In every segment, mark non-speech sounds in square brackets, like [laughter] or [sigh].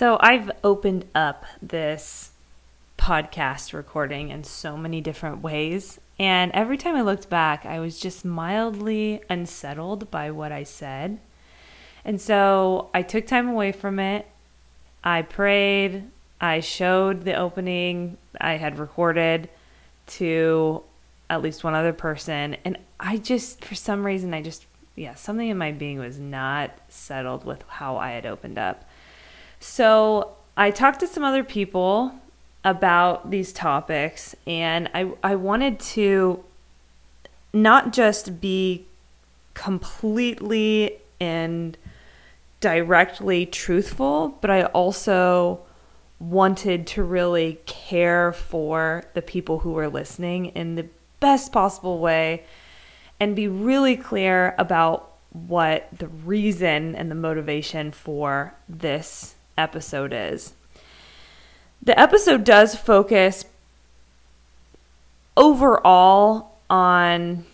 So I've opened up this podcast recording in so many different ways. And every time I looked back, I was just mildly unsettled by what I said. And so I took time away from it. I prayed. I showed the opening I had recorded to at least one other person. And I just, for some reason, I just, yeah, something in my being was not settled with how I had opened up. So I talked to some other people about these topics, and I, I wanted to not just be completely and directly truthful, but I also wanted to really care for the people who were listening in the best possible way and be really clear about what the reason and the motivation for this episode is. The episode does focus overall on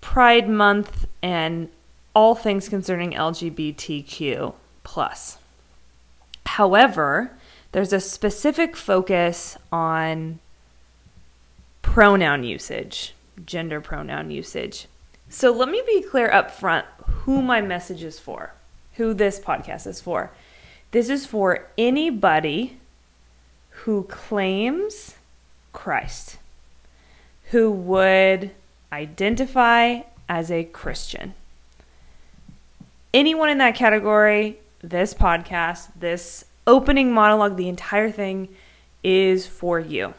Pride Month and all things concerning LGBTQ plus. However, there's a specific focus on pronoun usage, gender pronoun usage. So let me be clear up front who my message is for, who this podcast is for. This is for anybody who claims Christ, who would identify as a Christian. Anyone in that category, this podcast, this opening monologue, the entire thing is for you.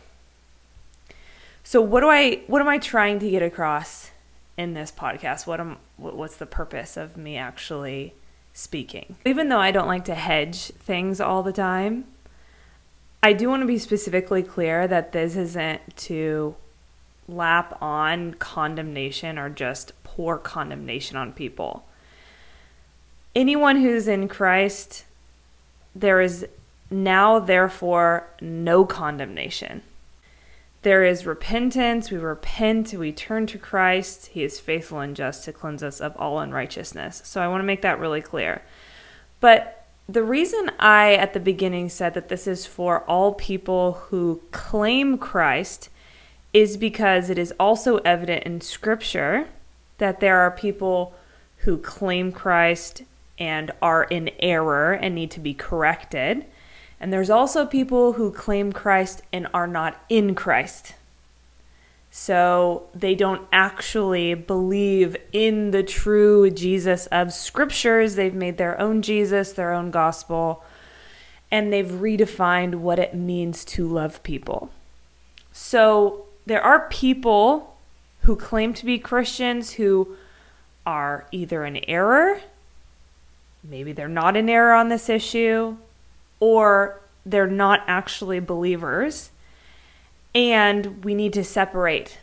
So what do I what am I trying to get across in this podcast? What am what's the purpose of me actually speaking. Even though I don't like to hedge things all the time, I do want to be specifically clear that this isn't to lap on condemnation or just pour condemnation on people. Anyone who's in Christ, there is now, therefore, no condemnation. There is repentance. We repent. We turn to Christ. He is faithful and just to cleanse us of all unrighteousness. So I want to make that really clear. But the reason I, at the beginning, said that this is for all people who claim Christ is because it is also evident in Scripture that there are people who claim Christ and are in error and need to be corrected. And there's also people who claim Christ and are not in Christ. So they don't actually believe in the true Jesus of scriptures. They've made their own Jesus, their own gospel, and they've redefined what it means to love people. So there are people who claim to be Christians who are either in error, maybe they're not in error on this issue, or they're not actually believers. And we need to separate.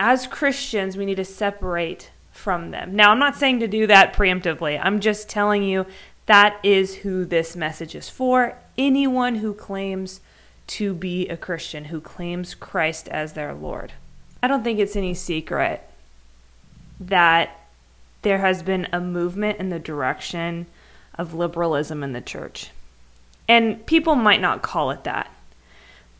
As Christians, we need to separate from them. Now, I'm not saying to do that preemptively. I'm just telling you that is who this message is for. Anyone who claims to be a Christian, who claims Christ as their Lord. I don't think it's any secret that there has been a movement in the direction of liberalism in the church. And people might not call it that.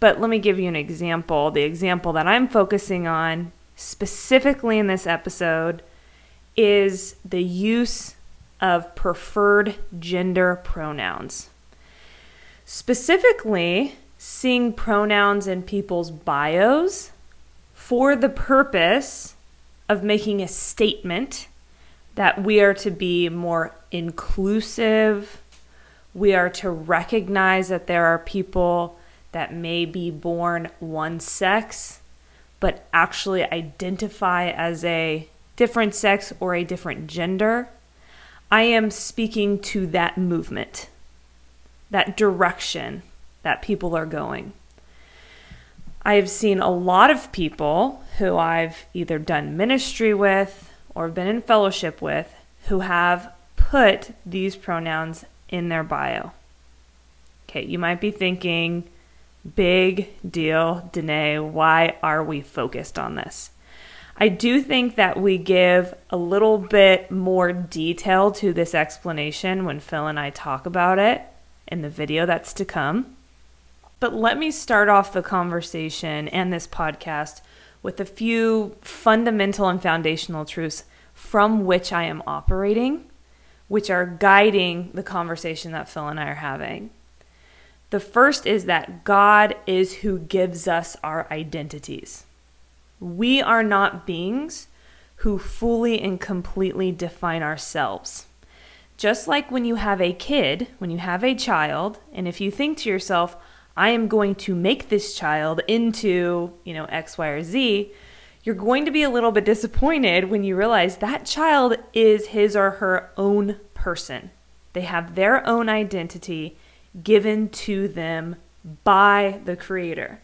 But let me give you an example. The example that I'm focusing on specifically in this episode is the use of preferred gender pronouns. Specifically, seeing pronouns in people's bios for the purpose of making a statement that we are to be more inclusive we are to recognize that there are people that may be born one sex, but actually identify as a different sex or a different gender. I am speaking to that movement, that direction that people are going. I have seen a lot of people who I've either done ministry with or been in fellowship with who have put these pronouns in their bio. Okay, you might be thinking, big deal, Danae, why are we focused on this? I do think that we give a little bit more detail to this explanation when Phil and I talk about it. in the video that's to come. But let me start off the conversation and this podcast with a few fundamental and foundational truths from which I am operating, which are guiding the conversation that Phil and I are having. The first is that God is who gives us our identities. We are not beings who fully and completely define ourselves. Just like when you have a kid, when you have a child, and if you think to yourself, I am going to make this child into, you know, X, Y, or Z, you're going to be a little bit disappointed when you realize that child is his or her own person. They have their own identity given to them by the Creator.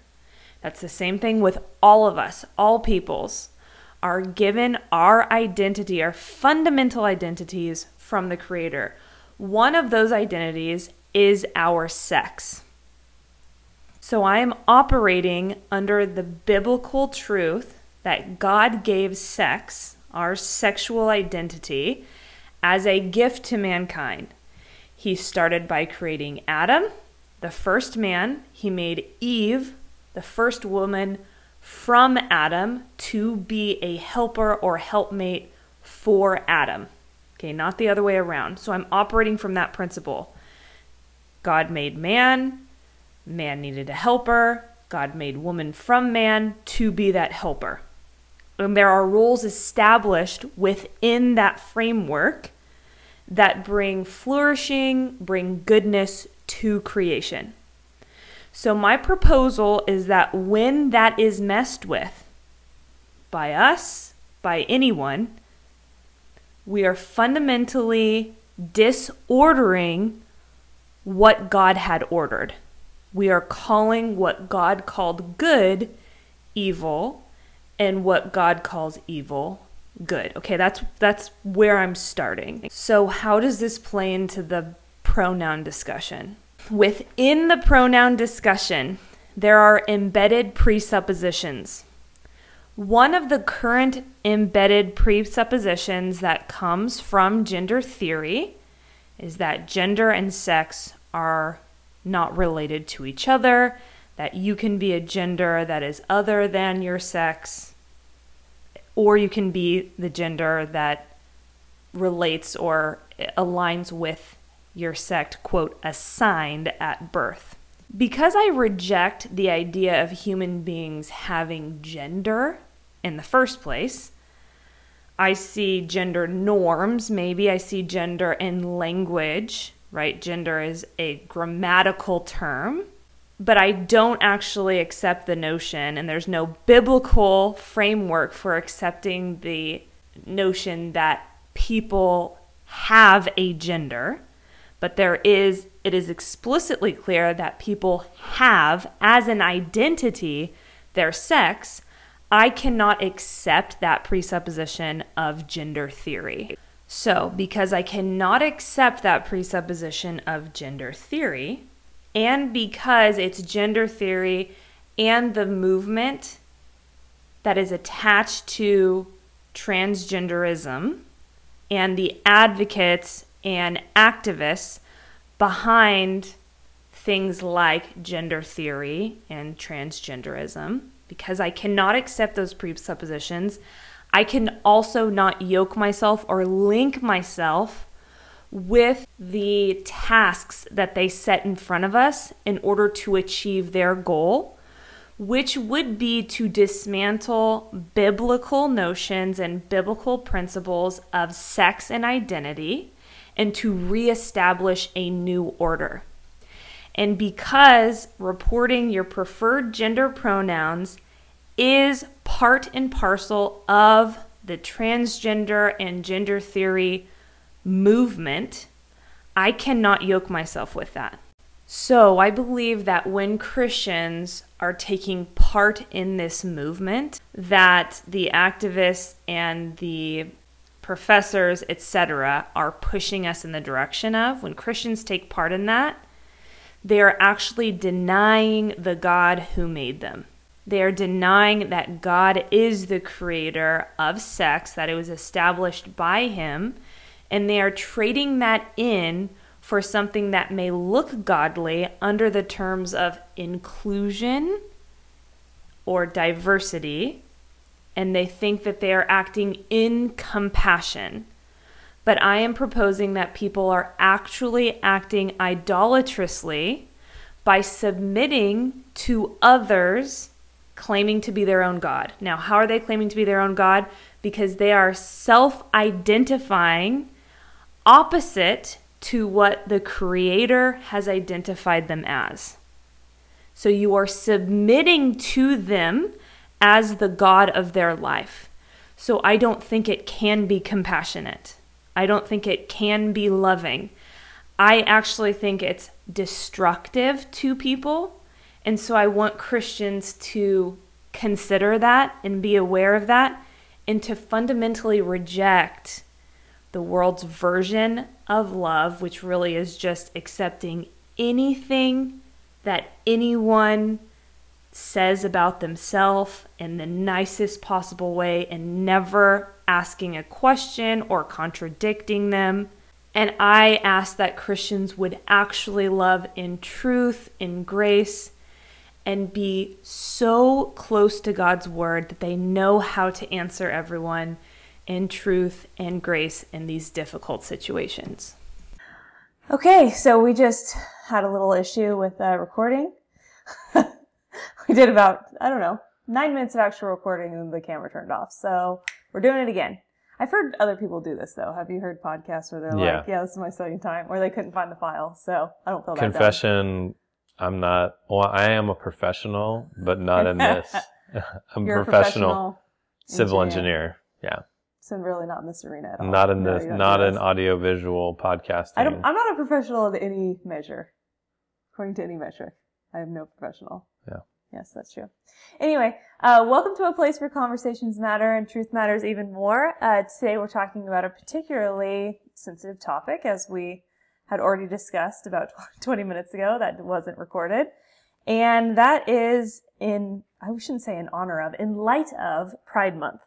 That's the same thing with all of us, all peoples are given our identity, our fundamental identities from the Creator. One of those identities is our sex. So I am operating under the biblical truth that God gave sex, our sexual identity, as a gift to mankind. He started by creating Adam, the first man. He made Eve, the first woman, from Adam to be a helper or helpmate for Adam. Okay, not the other way around. So I'm operating from that principle. God made man, man needed a helper, God made woman from man to be that helper. And there are rules established within that framework that bring flourishing, bring goodness to creation. So, my proposal is that when that is messed with by us, by anyone, we are fundamentally disordering what God had ordered. We are calling what God called good evil and what God calls evil good. Okay, that's that's where I'm starting. So how does this play into the pronoun discussion? Within the pronoun discussion, there are embedded presuppositions. One of the current embedded presuppositions that comes from gender theory is that gender and sex are not related to each other, that you can be a gender that is other than your sex, or you can be the gender that relates or aligns with your sect, quote, assigned at birth. Because I reject the idea of human beings having gender in the first place, I see gender norms, maybe I see gender in language, right? Gender is a grammatical term, but I don't actually accept the notion, and there's no biblical framework for accepting the notion that people have a gender but there is it is explicitly clear that people have as an identity their sex. I cannot accept that presupposition of gender theory. So because i cannot accept that presupposition of gender theory and because it's gender theory and the movement that is attached to transgenderism and the advocates and activists behind things like gender theory and transgenderism because I cannot accept those presuppositions. I can also not yoke myself or link myself with the tasks that they set in front of us in order to achieve their goal, which would be to dismantle biblical notions and biblical principles of sex and identity and to reestablish a new order. And because reporting your preferred gender pronouns is part and parcel of the transgender and gender theory movement, I cannot yoke myself with that. So I believe that when Christians are taking part in this movement, that the activists and the professors, etc., are pushing us in the direction of, when Christians take part in that, they are actually denying the God who made them. They are denying that God is the creator of sex, that it was established by Him, and they are trading that in for something that may look godly under the terms of inclusion or diversity, and they think that they are acting in compassion. But I am proposing that people are actually acting idolatrously by submitting to others claiming to be their own God. Now, how are they claiming to be their own God? Because they are self identifying opposite to what the Creator has identified them as. So you are submitting to them as the God of their life. So I don't think it can be compassionate. I don't think it can be loving. I actually think it's destructive to people. And so I want Christians to consider that and be aware of that and to fundamentally reject the world's version of love, which really is just accepting anything that anyone says about themselves in the nicest possible way and never asking a question or contradicting them. And I ask that Christians would actually love in truth, in grace, and be so close to God's word that they know how to answer everyone in truth and grace in these difficult situations. Okay, so we just had a little issue with uh, recording. [laughs] we did about, I don't know, nine minutes of actual recording and the camera turned off. So we're doing it again. I've heard other people do this though. Have you heard podcasts where they're yeah. like, yeah, this is my second time, or they couldn't find the file. So I don't feel that Confession, I'm not, well, I am a professional, but not in [laughs] this. [laughs] I'm You're a professional, professional civil engineer. engineer. Yeah. So really not in this arena at all. Not in this, no, not an audiovisual podcasting. I don't, I'm not a professional of any measure, according to any metric. I am no professional. Yeah. Yes, that's true. Anyway, uh, welcome to a place where conversations matter and truth matters even more. Uh, today we're talking about a particularly sensitive topic, as we had already discussed about [laughs] 20 minutes ago that wasn't recorded. And that is in, I shouldn't say in honor of, in light of Pride Month.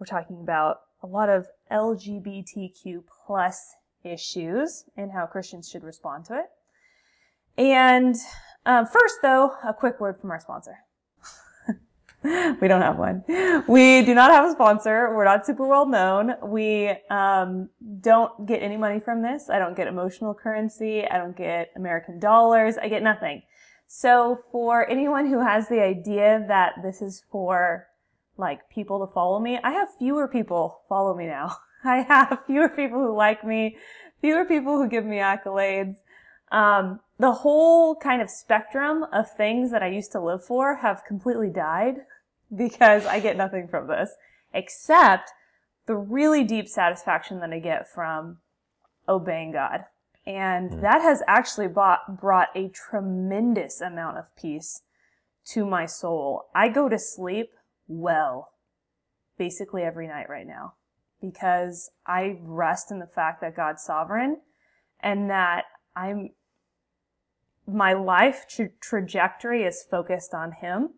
We're talking about a lot of LGBTQ plus issues and how Christians should respond to it. And um, first, though, a quick word from our sponsor. [laughs] we don't have one. We do not have a sponsor. We're not super well known. We um, don't get any money from this. I don't get emotional currency. I don't get American dollars. I get nothing. So for anyone who has the idea that this is for like people to follow me, I have fewer people follow me now. [laughs] I have fewer people who like me, fewer people who give me accolades. Um, the whole kind of spectrum of things that I used to live for have completely died [laughs] because I get nothing from this except the really deep satisfaction that I get from obeying God. And mm. that has actually bought, brought a tremendous amount of peace to my soul. I go to sleep well basically every night right now because I rest in the fact that God's sovereign and that I'm my life tra- trajectory is focused on him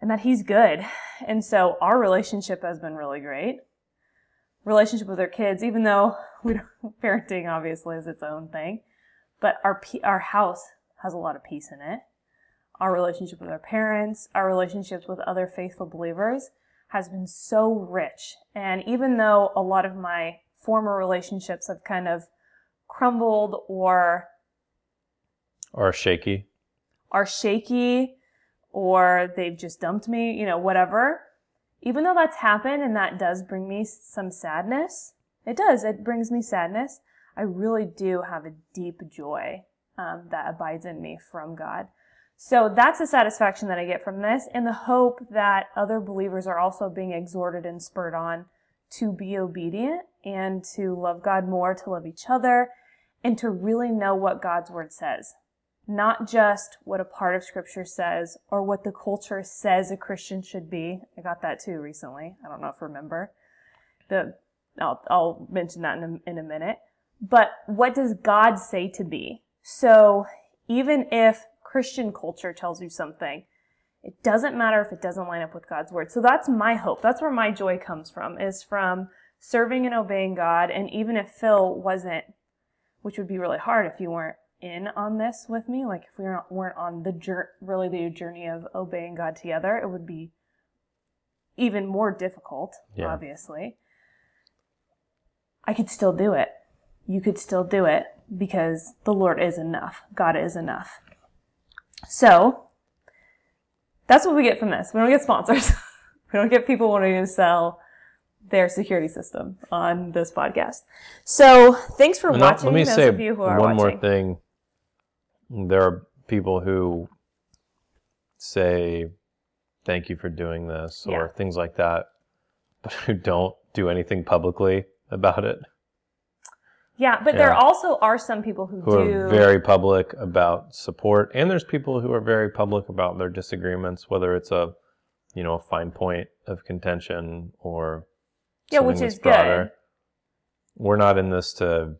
and that he's good. And so our relationship has been really great. Relationship with our kids, even though [laughs] we don't, parenting obviously is its own thing, but our, our house has a lot of peace in it our relationship with our parents, our relationships with other faithful believers has been so rich. And even though a lot of my former relationships have kind of crumbled or are shaky, are shaky, or they've just dumped me, you know, whatever. Even though that's happened and that does bring me some sadness, it does, it brings me sadness. I really do have a deep joy um, that abides in me from God. So that's the satisfaction that I get from this and the hope that other believers are also being exhorted and spurred on to be obedient and to love God more, to love each other, and to really know what God's word says. Not just what a part of scripture says or what the culture says a Christian should be. I got that too recently. I don't know if remember. The, I'll, I'll mention that in a, in a minute. But what does God say to be? So even if Christian culture tells you something. It doesn't matter if it doesn't line up with God's word. So that's my hope. That's where my joy comes from, is from serving and obeying God. And even if Phil wasn't, which would be really hard if you weren't in on this with me. Like if we weren't, on the journey, really the journey of obeying God together, it would be even more difficult, Yeah. obviously. I could still do it. You could still do it because the Lord is enough. God is enough. So that's what we get from this. We don't get sponsors. [laughs] we don't get people wanting to sell their security system on this podcast. So thanks for And watching. let me those say of you who are one more thing. There are people who say thank you for doing this or Yeah. things like that, but who don't do anything publicly about it. Yeah, but there also are some people who, Who do. are very public about support, and there's people who are very public about their disagreements, whether it's a, you know, a fine point of contention or Yeah, which is broader. good. We're not in this to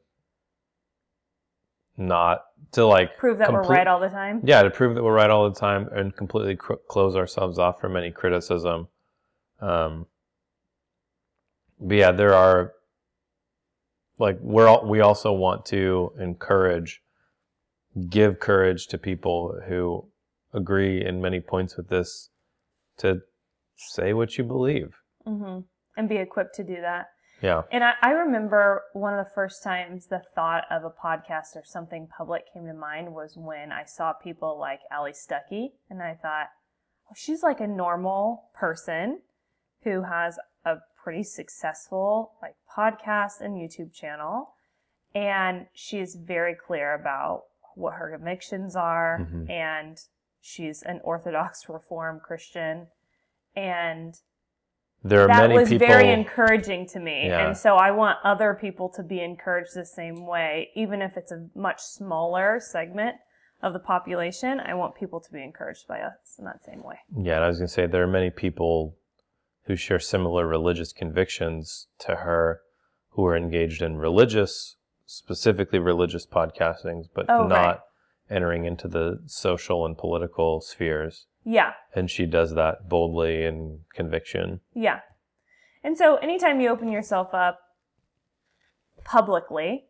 not to like prove that we're right all the time. yeah to prove that we're right all the time and completely cr- close ourselves off from any criticism um but yeah there are like we're all, we also want to encourage give courage to people who agree in many points with this to say what you believe. Hmm And be equipped to do that. yeah. And I, I remember one of the first times the thought of a podcast or something public came to mind was when I saw people like Allie Stuckey, and I thought, oh, she's like a normal person who has a pretty successful like podcast and YouTube channel, and she is very clear about what her convictions are, Mhm. and she's an Orthodox [laughs] Reform Christian, and there are that many was people very encouraging to me. Yeah. And so I want other people to be encouraged the same way, even if it's a much smaller segment of the population. I want people to be encouraged by us in that same way. Yeah, and I was going to say there are many people who share similar religious convictions to her who are engaged in religious, specifically religious podcastings, but Oh, not right. entering into the social and political spheres. Yeah. And she does that boldly and conviction. Yeah. And so anytime you open yourself up publicly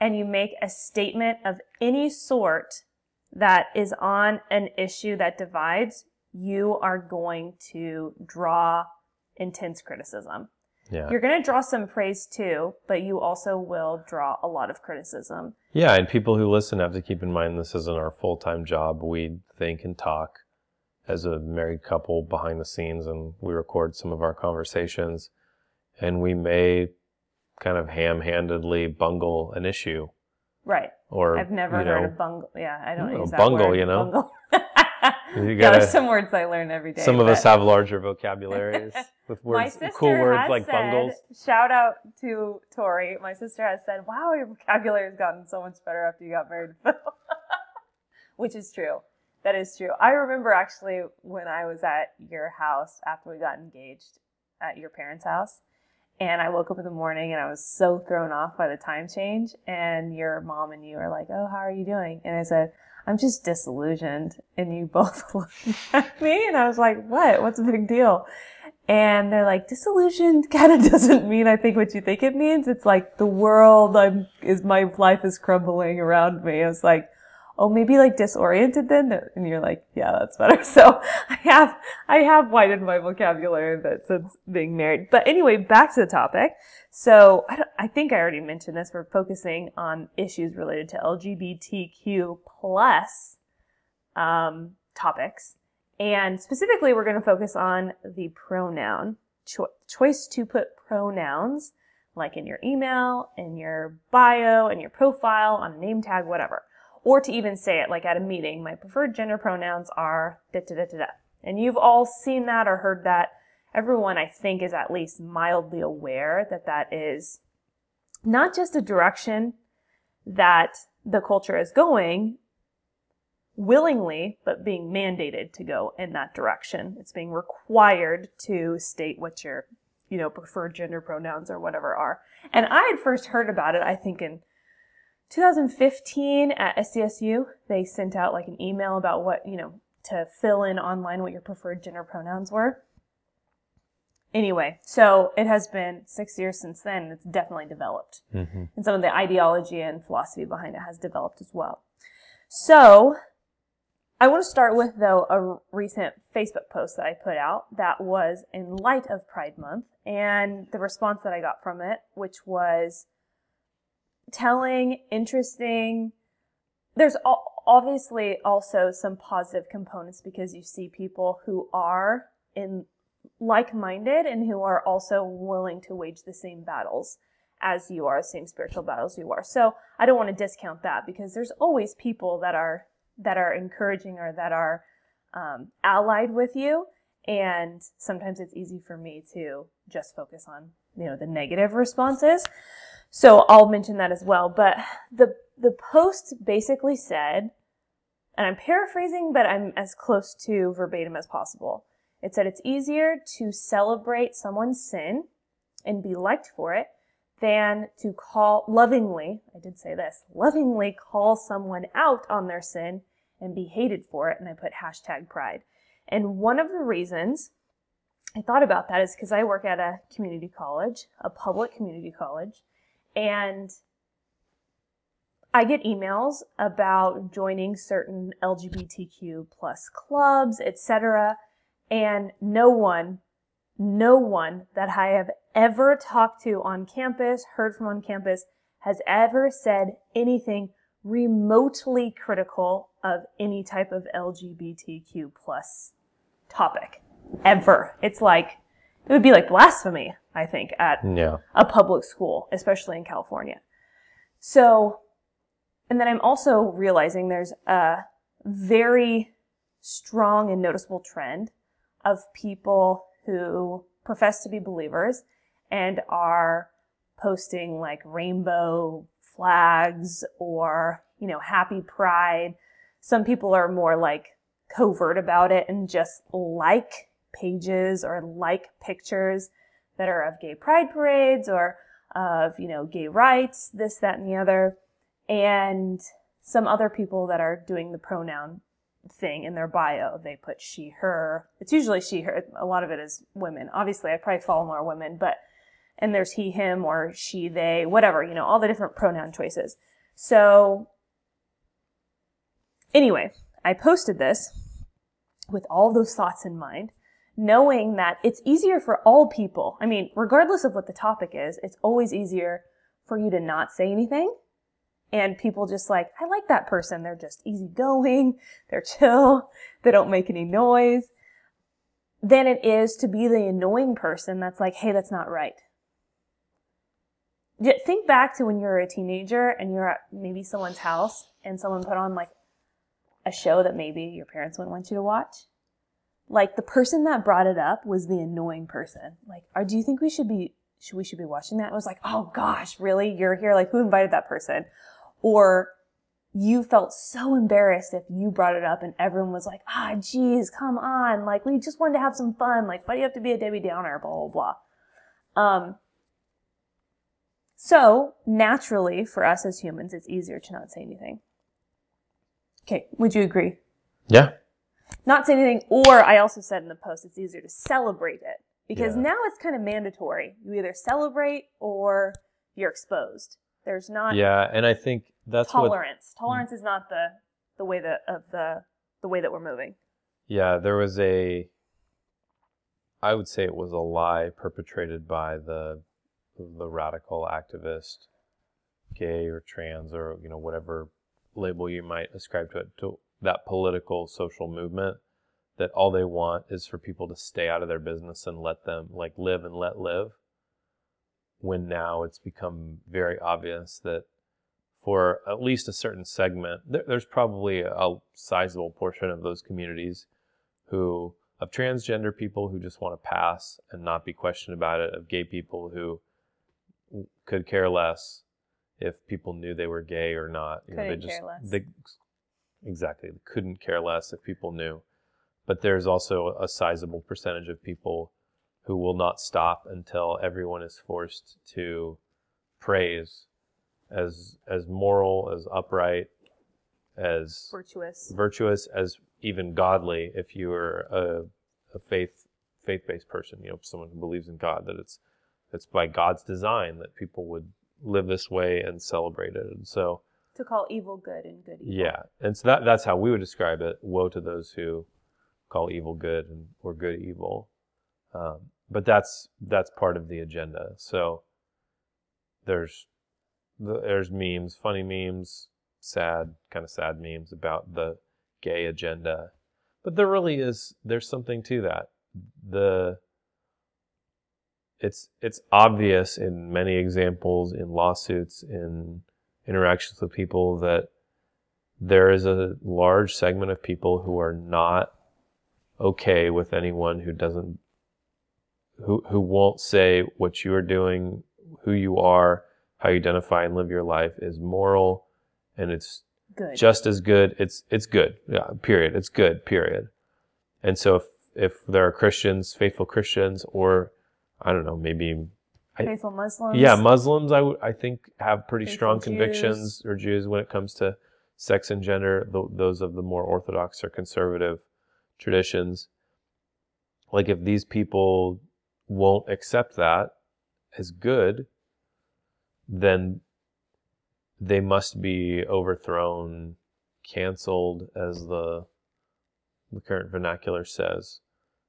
and you make a statement of any sort that is on an issue that divides, you are going to draw intense criticism. Yeah. You're going to draw some praise too, but you also will draw a lot of criticism. Yeah, and people who listen have to keep in mind this isn't our full time job. We think and talk as a married couple behind the scenes, and we record some of our conversations, and we may kind of ham handedly bungle an issue. Right. Or I've never heard know, of bungle. Yeah, I don't know. bungle, word. you know? Bungle. [laughs] You [laughs] gotta- there's some words I learn every day. Some of us have larger vocabularies [laughs] with words, cool words has like said, bungles. Shout out to Tori. My sister has said, "Wow, your vocabulary has gotten so much better after you got married." to [laughs] Phil." Which is true. That is true. I remember actually when I was at your house after we got engaged at your parents' house, and I woke up in the morning and I was so thrown off by the time change. And your mom and you were like, "Oh, how are you doing?" And I said, "I'm just disillusioned." And you both [laughs] looked at me, and I was like, "What? What's the big deal?" And they're like, disillusioned [laughs] kind of doesn't mean I think what you think it means. It's like the world I'm is my life is crumbling around me. I was like, oh, maybe like disoriented then. And you're like, yeah, that's better. [laughs] So I have I have widened my vocabulary a bit since being married. But anyway, back to the topic. So I, I think I already mentioned this. We're focusing on issues related to LGBTQ plus um, topics. And specifically, we're going to focus on the pronoun cho- choice to put pronouns like in your email, in your bio, in your profile, on a name tag, whatever. Or to even say it like at a meeting, my preferred gender pronouns are da da da da da. And you've all seen that or heard that. Everyone, I think, is at least mildly aware that that is not just a direction that the culture is going, willingly, but being mandated to go in that direction. It's being required to state what your, you know, preferred gender pronouns or whatever are. And I had first heard about it, I think in 2015 at SCSU, they sent out like an email about what, you know, to fill in online what your preferred gender pronouns were. anyway, so it has been six years since then. And it's definitely developed, Mm-hmm. and some of the ideology and philosophy behind it has developed as well. So, I want to start with though a recent Facebook post that I put out that was in light of Pride Month and the response that I got from it, which was telling, interesting. There's obviously also some positive components because you see people who are in like-minded and who are also willing to wage the same battles as you are, same spiritual battles you are. So I don't want to discount that because there's always people that are that are encouraging or that are um, allied with you, and sometimes it's easy for me to just focus on you know the negative responses. So I'll mention that as well. But the the post basically said, and I'm paraphrasing, but I'm as close to verbatim as possible. It said it's easier to celebrate someone's sin and be liked for it than to call lovingly, I did say this, lovingly call someone out on their sin and be hated for it. And I put hashtag pride. And one of the reasons I thought about that is because I work at a community college, a public community college, and I get emails about joining certain LGBTQ plus clubs, etc. And no one, no one that I have ever talked to on campus, heard from on campus, has ever said anything remotely critical of any type of LGBTQ plus topic. Ever. It's like, it would be like blasphemy, I think, at Yeah. a public school, especially in California. So, and then I'm also realizing there's a very strong and noticeable trend of people who profess to be believers and are posting like rainbow flags or, you know, happy pride. Some people are more like covert about it and just like pages or like pictures that are of gay pride parades or of, you know, gay rights, this, that, and the other. And some other people that are doing the pronoun thing in their bio. They put she, her. It's usually she, her. A lot of it is women. Obviously, I probably follow more women, but, and there's he, him, or she, they, whatever, you know, all the different pronoun choices. So, anyway, I posted this with all those thoughts in mind, knowing that it's easier for all people. I mean, regardless of what the topic is, it's always easier for you to not say anything. And people just like, I like that person. They're just easygoing. [laughs] They're chill. [laughs] They don't make any noise. Than it is to be the annoying person that's like, hey, that's not right. Think back to when you were a teenager and you're at maybe someone's house and someone put on like a show that maybe your parents wouldn't want you to watch. Like the person that brought it up was the annoying person. Like, are, do you think we should be, should we should be watching that? It was like, oh gosh, really? You're here? Like, who invited that person? Or you felt so embarrassed if you brought it up and everyone was like, ah, geez, come on. Like, we just wanted to have some fun. Like, why do you have to be a Debbie Downer? Blah, blah, blah. Um, so naturally for us as humans, it's easier to not say anything. Okay. Would you agree? Yeah. Not say anything. Or I also said in the post, it's easier to celebrate it because Yeah. now it's kind of mandatory. You either celebrate or you're exposed. There's not Yeah, and I think that's what tolerance. Tolerance is not the the way that of the the way that we're moving. Yeah, there was a I would say it was a lie perpetrated by the the radical activist, gay or trans or you know whatever label you might ascribe to it to that political social movement that all they want is for people to stay out of their business and let them like live and let live when now it's become very obvious that for at least a certain segment, there, there's probably a sizable portion of those communities who, of transgender people who just want to pass and not be questioned about it, of gay people who could care less if people knew they were gay or not. You know, they Couldn't just, care less. They, exactly, they couldn't care less if people knew. But there's also a sizable percentage of people who will not stop until everyone is forced to praise as as moral, as upright, as Virtuous. virtuous, as even godly if you are a, a faith faith based based person, you know, someone who believes in God, that it's it's by God's design that people would live this way and celebrate it. And so to call evil good and good evil. Yeah. And so that that's how we would describe it. Woe to those who call evil good and or good evil. Um, but that's that's part of the agenda. So there's there's memes, funny memes, sad, kind of sad memes about the gay agenda. But there really is there's something to that. The it's it's obvious in many examples in lawsuits in interactions with people that there is a large segment of people who are not okay with anyone who doesn't who who won't say what you are doing, who you are, how you identify and live your life is moral and it's good. just as good. It's it's good. Yeah, period. It's good, period. And so if if there are Christians, faithful Christians or I don't know, maybe faithful Muslims. yeah, Muslims I think have pretty Faithful strong Jews. convictions or Jews when it comes to sex and gender, th- those of the more orthodox or conservative traditions. Like if these people won't accept that as good, then they must be overthrown, canceled, as the the current vernacular says.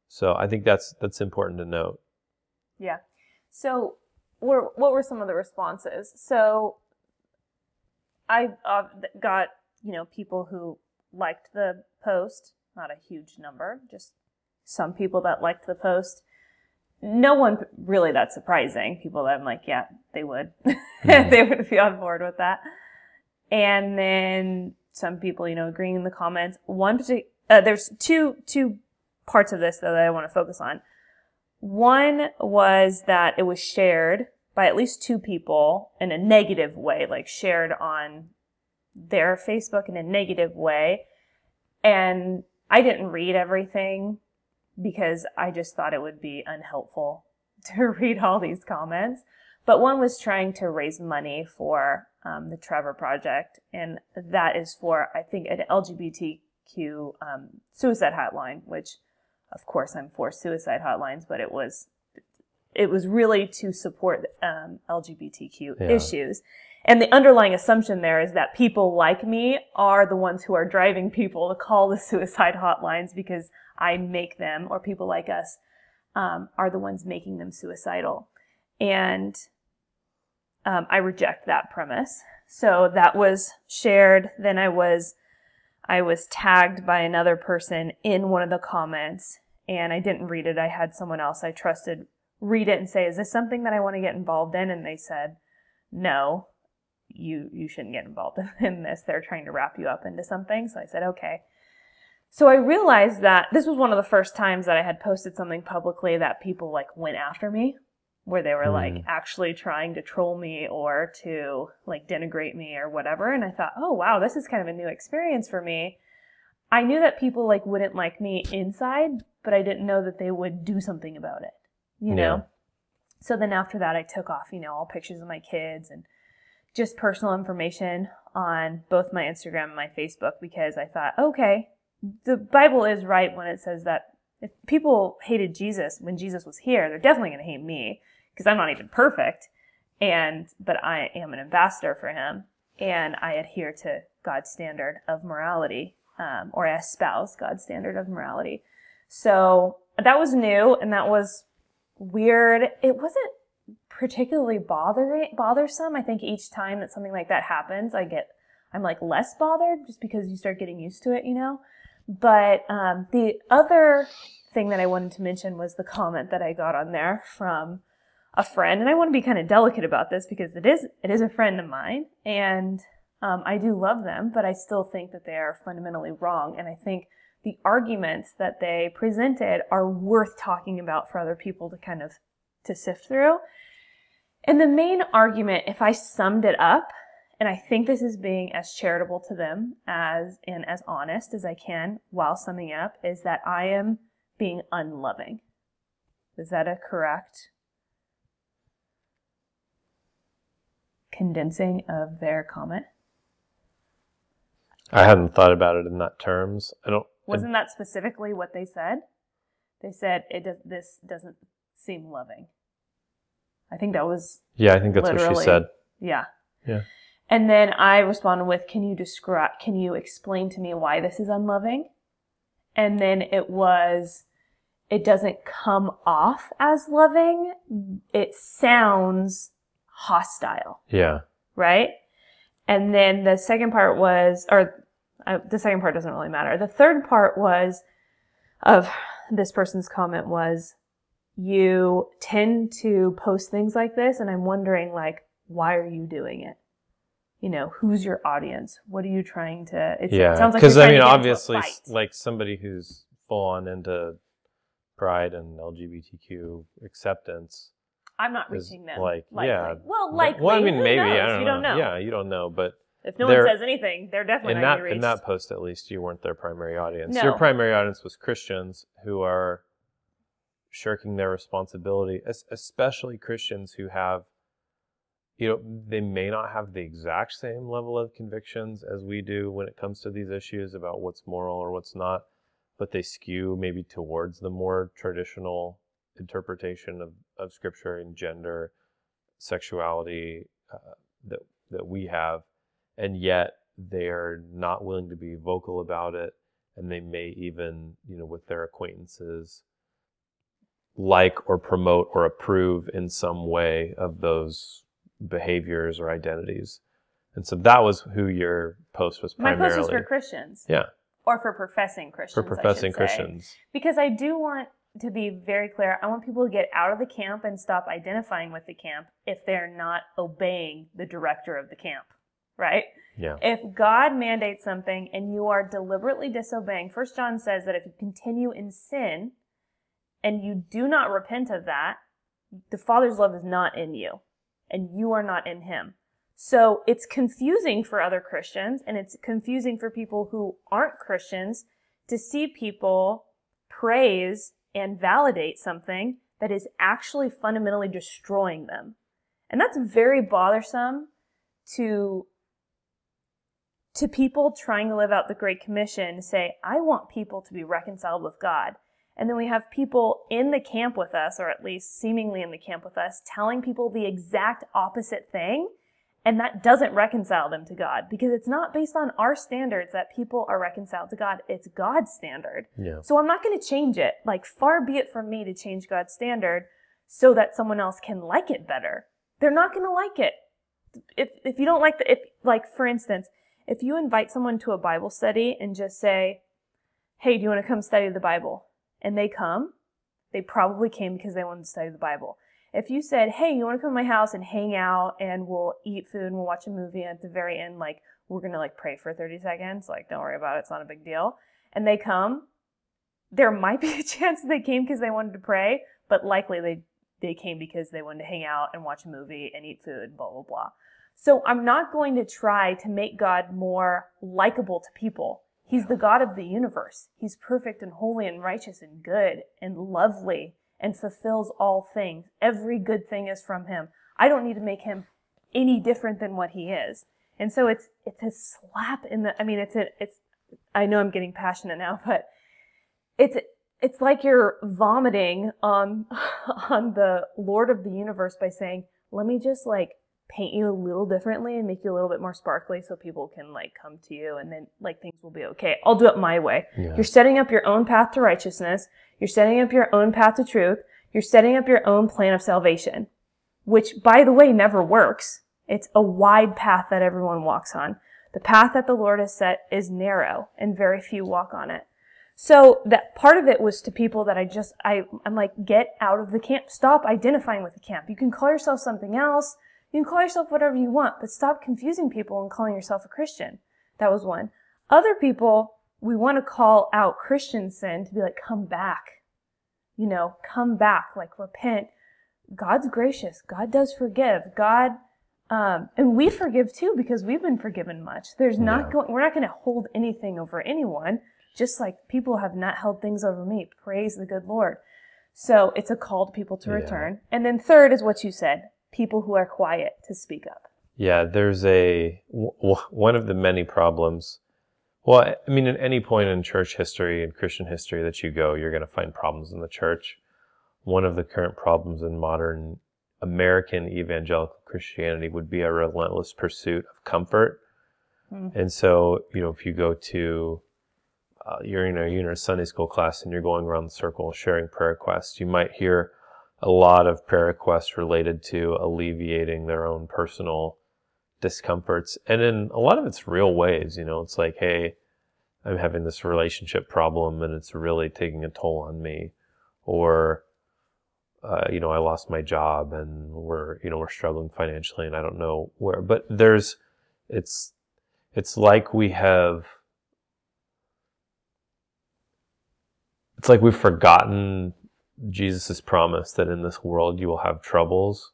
So I think that's that's important to note. Yeah. So, were what were some of the responses? So, I uh, got you know people who liked the post, not a huge number, just some people that liked the post. No one really that surprising. People that I'm like, yeah, they would, [laughs] they would be on board with that. And then some people, you know, agreeing in the comments. One particular, uh, there's two two parts of this though that I want to focus on. One was that it was shared by at least two people in a negative way, like shared on their Facebook in a negative way. And I didn't read everything because I just thought it would be unhelpful [laughs] to read all these comments. But one was trying to raise money for um, the Trevor Project, and that is for, I think, an LGBTQ um, suicide hotline, which of course I'm for suicide hotlines, but it was it was really to support um, LGBTQ Yeah. issues. And the underlying assumption there is that people like me are the ones who are driving people to call the suicide hotlines because I make them, or people like us um, are the ones making them suicidal. And um, I reject that premise. So that was shared. Then I was I was tagged by another person in one of the comments and I didn't read it. I had someone else I trusted read it and say, "Is this something that I want to get involved in?" And they said, "No, you you shouldn't get involved [laughs] in this. They're trying to wrap you up into something." So I said, "Okay." So I realized that this was one of the first times that I had posted something publicly that people like went after me, where they were like Hmm. actually trying to troll me or to like denigrate me or whatever. And I thought, oh wow, this is kind of a new experience for me. I knew that people like wouldn't like me inside, but I didn't know that they would do something about it. You know? So then after that I took off, you know, all pictures of my kids and just personal information on both my Instagram and my Facebook because I thought, okay, the Bible is right when it says that if people hated Jesus when Jesus was here, they're definitely going to hate me because I'm not even perfect. And, but I am an ambassador for him and I adhere to God's standard of morality, um, or I espouse God's standard of morality. So that was new and that was weird. It wasn't particularly bothering, bothersome. I think each time that something like that happens, I get, I'm like less bothered just because you start getting used to it, you know? But, um, the other thing that I wanted to mention was the comment that I got on there from a friend. And I want to be kind of delicate about this because it is, it is a friend of mine and, um, I do love them, but I still think that they are fundamentally wrong. And I think the arguments that they presented are worth talking about for other people to kind of to sift through. And the main argument, if I summed it up, and I think this is being as charitable to them as and as honest as I can while summing up, is that I am being unloving. Is that a correct condensing of their comment? I hadn't thought about it in that terms. I don't. Wasn't that specifically what they said? They said it does. This doesn't seem loving. I think that was Yeah, I think that's what she said. yeah. Yeah. And then I responded with, "Can you describe? Can you explain to me why this is unloving?" And then it was, "It doesn't come off as loving. It sounds hostile." Yeah. right? And then the second part was, or uh, the second part doesn't really matter. The third part was of this person's comment was, you tend to post things like this, and I'm wondering, like, why are you doing it? You know, who's your audience? What are you trying to? It's, yeah. it sounds like Because you're I mean, to get into a obviously, like somebody who's full on into pride and LGBTQ acceptance. I'm not reaching them. like, likely. yeah. Well, likely. Well, I mean, maybe knows? I don't you know. don't know. Yeah, you don't know, but If no one says anything, they're definitely in not that in that post at least you weren't their primary audience No. your primary audience was christians who are shirking their responsibility especially christians who have you know they may not have the exact same level of convictions as we do when it comes to these issues about what's moral or what's not but they skew maybe towards the more traditional interpretation of, of scripture and gender sexuality uh, that that we have and yet they're not willing to be vocal about it and they may even you know with their acquaintances like or promote or approve in some way of those behaviors or identities and so that was who your post was primarily. My post was for Christians. yeah Or for professing Christians. for professing christians Because I do want to be very clear. I want people to get out of the camp and stop identifying with the camp if they're not obeying the director of the camp, right? yeah If God mandates something and you are deliberately disobeying, First John says that if you continue in sin and you do not repent of that, the Father's love is not in you and you are not in him. So it's confusing for other Christians and it's confusing for people who aren't Christians to see people praise and validate something that is actually fundamentally destroying them. And that's very bothersome to to people trying to live out the Great Commission say, I want people to be reconciled with God. And then we have people in the camp with us, or at least seemingly in the camp with us, telling people the exact opposite thing. And that doesn't reconcile them to God because it's not based on our standards that people are reconciled to God. It's God's standard. yeah So I'm not going to change it. Like, far be it from me to change God's standard so that someone else can like it better. They're not going to like it. If, if you don't like the, if, like, for instance, if you invite someone to a Bible study and just say, Hey, do you want to come study the Bible? And they come, they probably came because they wanted to study the Bible. If you said, Hey, you want to come to my house and hang out and we'll eat food and we'll watch a movie and at the very end, like, we're going to like pray for 30 seconds. Like, don't worry about it. It's not a big deal. And they come, there might [laughs] be a chance they came because they wanted to pray, but likely they, they came because they wanted to hang out and watch a movie and eat food, blah, blah, blah. So I'm not going to try to make God more likable to people. He's the God of the universe. He's perfect and holy and righteous and good and lovely and fulfills all things. Every good thing is from him. I don't need to make him any different than what he is. And so it's it's a slap in the I mean it's a it's I know I'm getting passionate now, [laughs] but it's it's like you're vomiting on um, [laughs] on the Lord of the universe by saying, "Let me just like paint you a little differently and make you a little bit more sparkly so people can like come to you and then like things will be okay. I'll do it my way." yeah You're setting up your own path to righteousness. You're setting up your own path to truth. You're setting up your own plan of salvation, which by the way never works. It's a wide path that everyone walks on. The path that the Lord has set is narrow and very few walk on it. So that part of it was to people that I just, I, I'm like, get out of the camp. Stop identifying with the camp. You can call yourself something else. You can call yourself whatever you want, but stop confusing people and calling yourself a Christian. That was one. Other people, we want to call out Christian sin to be like, come back. You know, come back, like repent. God's gracious. God does forgive. God, um, and we forgive too because we've been forgiven much. There's not Yeah. going, we're not going to hold anything over anyone, just like people have not held things over me. Praise the good Lord. So it's a call to people to Yeah. return. And then third is what you said people who are quiet to speak up. Yeah, there's a w- w- one of the many problems. Well, I mean, at any point in church history and Christian history that you go, you're going to find problems in the church. One of the current problems in modern American evangelical Christianity would be a relentless pursuit of comfort. Mm. And so, you know, if you go to, uh, you're, you know, you're in a Sunday school class and you're going around the circle sharing prayer requests, you might hear a lot of prayer requests related to alleviating their own personal discomforts. And in a lot of it's real ways, you know, it's like, hey, I'm having this relationship problem and it's really taking a toll on me. Or, uh, you know, I lost my job and we're, you know, we're struggling financially and I don't know where, but there's, it's, it's like we have, it's like we've forgotten Jesus' promise that in this world you will have troubles,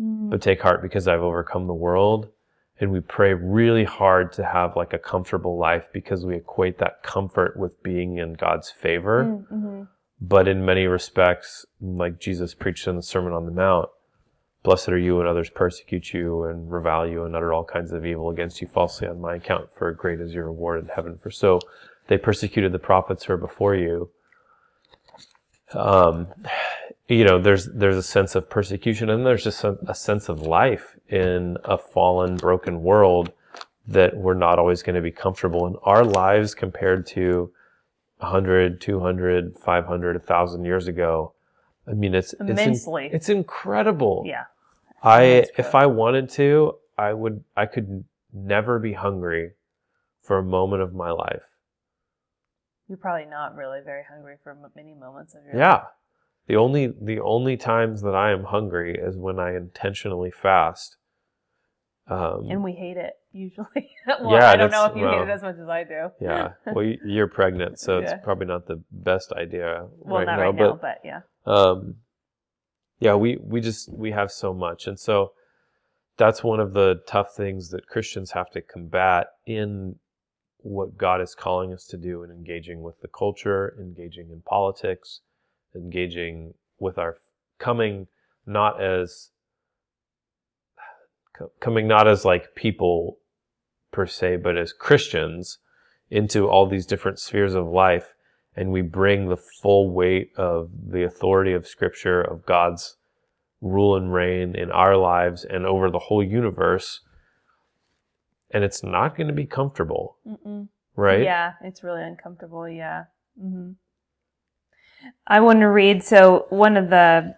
mm. but take heart because I've overcome the world. And we pray really hard to have like a comfortable life because we equate that comfort with being in God's favor. Mm, mm-hmm. But in many respects, like Jesus preached in the Sermon on the Mount, blessed are you when others persecute you and revile you and utter all kinds of evil against you falsely on my account, for great is your reward in heaven. For so they persecuted the prophets who are before you. Um, you know, there's there's a sense of persecution and there's just a, a sense of life in a fallen, broken world that we're not always going to be comfortable in. Our lives compared to 100, 200, 500, 1,000 years ago. I mean, it's immensely. It's, in, it's incredible. Yeah. I if I wanted to, I would. I could never be hungry for a moment of my life. You're probably not really very hungry for many moments of your yeah. life. The only the only times that I am hungry is when I intentionally fast. Um, and we hate it usually. [laughs] well, yeah, I don't know if you well, hate it as much as I do. yeah. [laughs] Well, you're pregnant, so yeah. it's probably not the best idea well, right not now. Right but, now, but yeah. Um, yeah, we we just we have so much, and so that's one of the tough things that Christians have to combat in what God is calling us to do in engaging with the culture, engaging in politics, engaging with our coming not as coming not as like people per se, but as Christians into all these different spheres of life. And we bring the full weight of the authority of Scripture, of God's rule and reign in our lives and over the whole universe. And it's not going to be comfortable. Mm-mm. Right? Yeah, it's really uncomfortable. Yeah. Mm-hmm. I want to read. So, one of the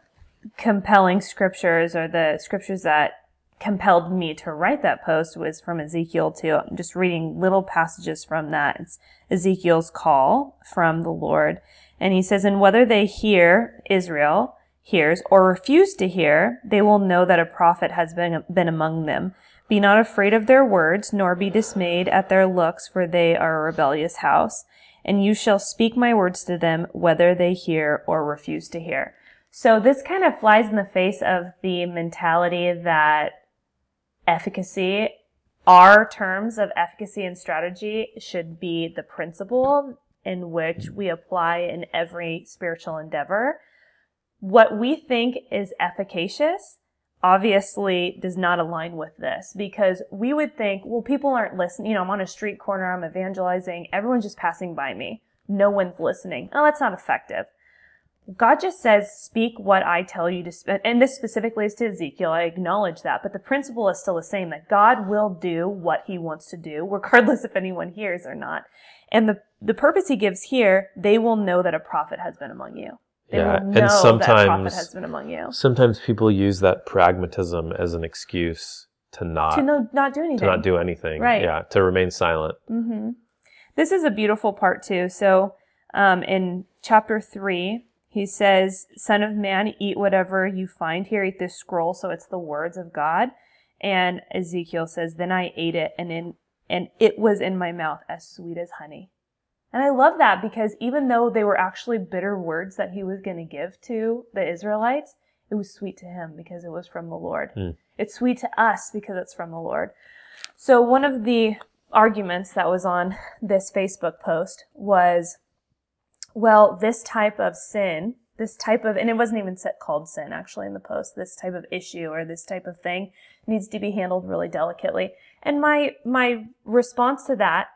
compelling scriptures or the scriptures that compelled me to write that post was from Ezekiel 2. I'm just reading little passages from that. It's Ezekiel's call from the Lord. And he says, And whether they hear, Israel hears, or refuse to hear, they will know that a prophet has been, been among them. Be not afraid of their words, nor be dismayed at their looks, for they are a rebellious house. And you shall speak my words to them, whether they hear or refuse to hear. So this kind of flies in the face of the mentality that efficacy, our terms of efficacy and strategy should be the principle in which we apply in every spiritual endeavor. What we think is efficacious obviously does not align with this because we would think, well, people aren't listening. You know, I'm on a street corner, I'm evangelizing, everyone's just passing by me. No one's listening. Oh, that's not effective. God just says, speak what I tell you to speak. And this specifically is to Ezekiel. I acknowledge that. But the principle is still the same that God will do what he wants to do, regardless if anyone hears or not. And the, the purpose he gives here, they will know that a prophet has been among you. They yeah, and sometimes has been among you. Sometimes people use that pragmatism as an excuse to not to no, not do anything. To not do anything. Right. Yeah. To remain silent. Mm-hmm. This is a beautiful part too. So, um, in chapter three, he says, Son of man, eat whatever you find here. Eat this scroll. So it's the words of God. And Ezekiel says, Then I ate it, and in and it was in my mouth as sweet as honey. And I love that because even though they were actually bitter words that he was going to give to the Israelites, it was sweet to him because it was from the Lord. Mm. It's sweet to us because it's from the Lord. So one of the arguments that was on this Facebook post was well, this type of sin, this type of, and it wasn't even called sin actually in the post, this type of issue or this type of thing needs to be handled really delicately. And my, my response to that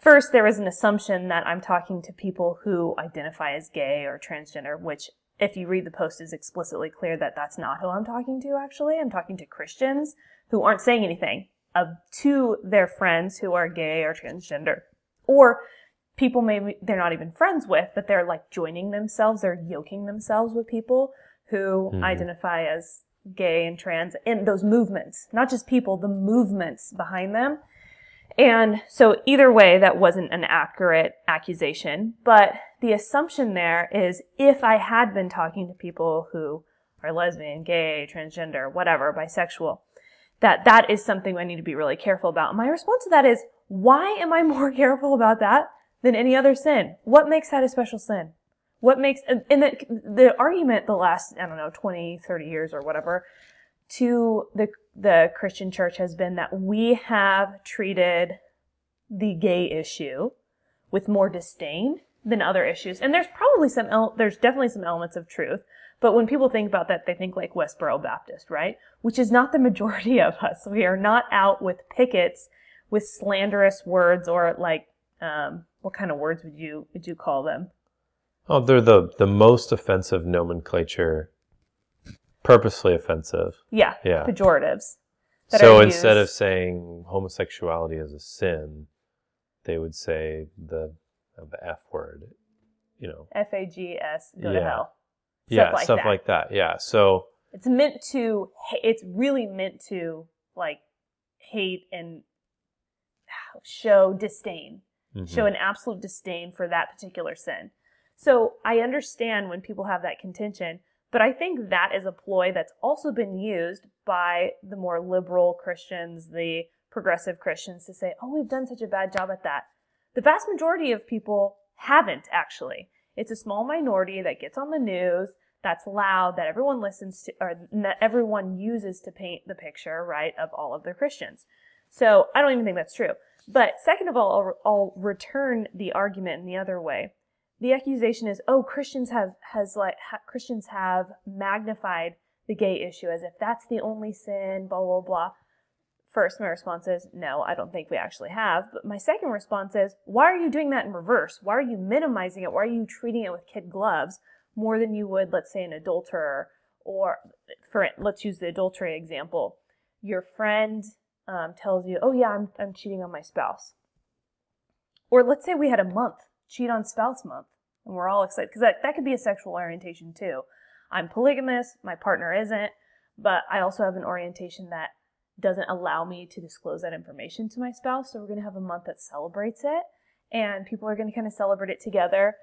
first there is an assumption that I'm talking to people who identify as gay or transgender, which if you read the post is explicitly clear that that's not who I'm talking to actually. I'm talking to Christians who aren't saying anything uh, to their friends who are gay or transgender or people maybe they're not even friends with, but they're like joining themselves, they're yoking themselves with people who Mhm. identify as gay and trans in those movements, not just people, the movements behind them. And so either way, that wasn't an accurate accusation, but the assumption there is if I had been talking to people who are lesbian, gay, transgender, whatever, bisexual, that that is something I need to be really careful about. My response to that is, why am I [laughs] more careful about that than any other sin? What makes that a special sin? What makes, and the, the argument the last, I don't know, 20, 30 years or whatever, to the, the Christian church has been that we have treated the gay issue with more disdain than other issues. And there's probably some, el- there's definitely some elements of truth. But when people think about that, they think like Westboro Baptist, right? Which is not the majority [laughs] of us. We are not out with pickets with slanderous words or like, um, what kind of words would you, would you call them? Oh, they're the the most offensive nomenclature, purposely offensive. Yeah. Yeah. Pejoratives. that So instead of saying homosexuality is a sin, they would say the the F word. You know. F-A-G-S, go to Yeah. hell. yeah, like stuff that. like that. Yeah. So It's meant to, it's really meant to like hate and show disdain, mhm. show an absolute disdain for that particular sin. So I understand when people have that contention, but I think that is a ploy that's also been used by the more liberal Christians, the progressive Christians to say, oh, we've done such a bad job at that. The vast majority of people haven't actually. It's a small minority that gets on the news, that's loud, that everyone listens to, or that everyone uses to paint the picture, right, of all of their Christians. So I don't even think that's true. But second of all, I'll, I'll return the argument in the other way. The accusation is, oh, Christians have has like ha- Christians have magnified the gay issue as if that's the only sin, blah blah blah. First, my response is, no, I don't think we actually have. But my second response is, why are you doing that in reverse? Why are you minimizing it? Why are you treating it with kid gloves more than you would, let's say, an adulterer? Or, for let's use the adultery example. Your friend um, tells you, oh yeah, I'm, I'm cheating on my spouse. Or let's say we had a month, cheat on spouse month, and we're all excited, because that, that could be a sexual orientation too. I'm polygamous, my partner isn't, but I also have an orientation that doesn't allow me to disclose that information to my spouse. So we're going to have a month that celebrates it and people are going to kind of celebrate it together.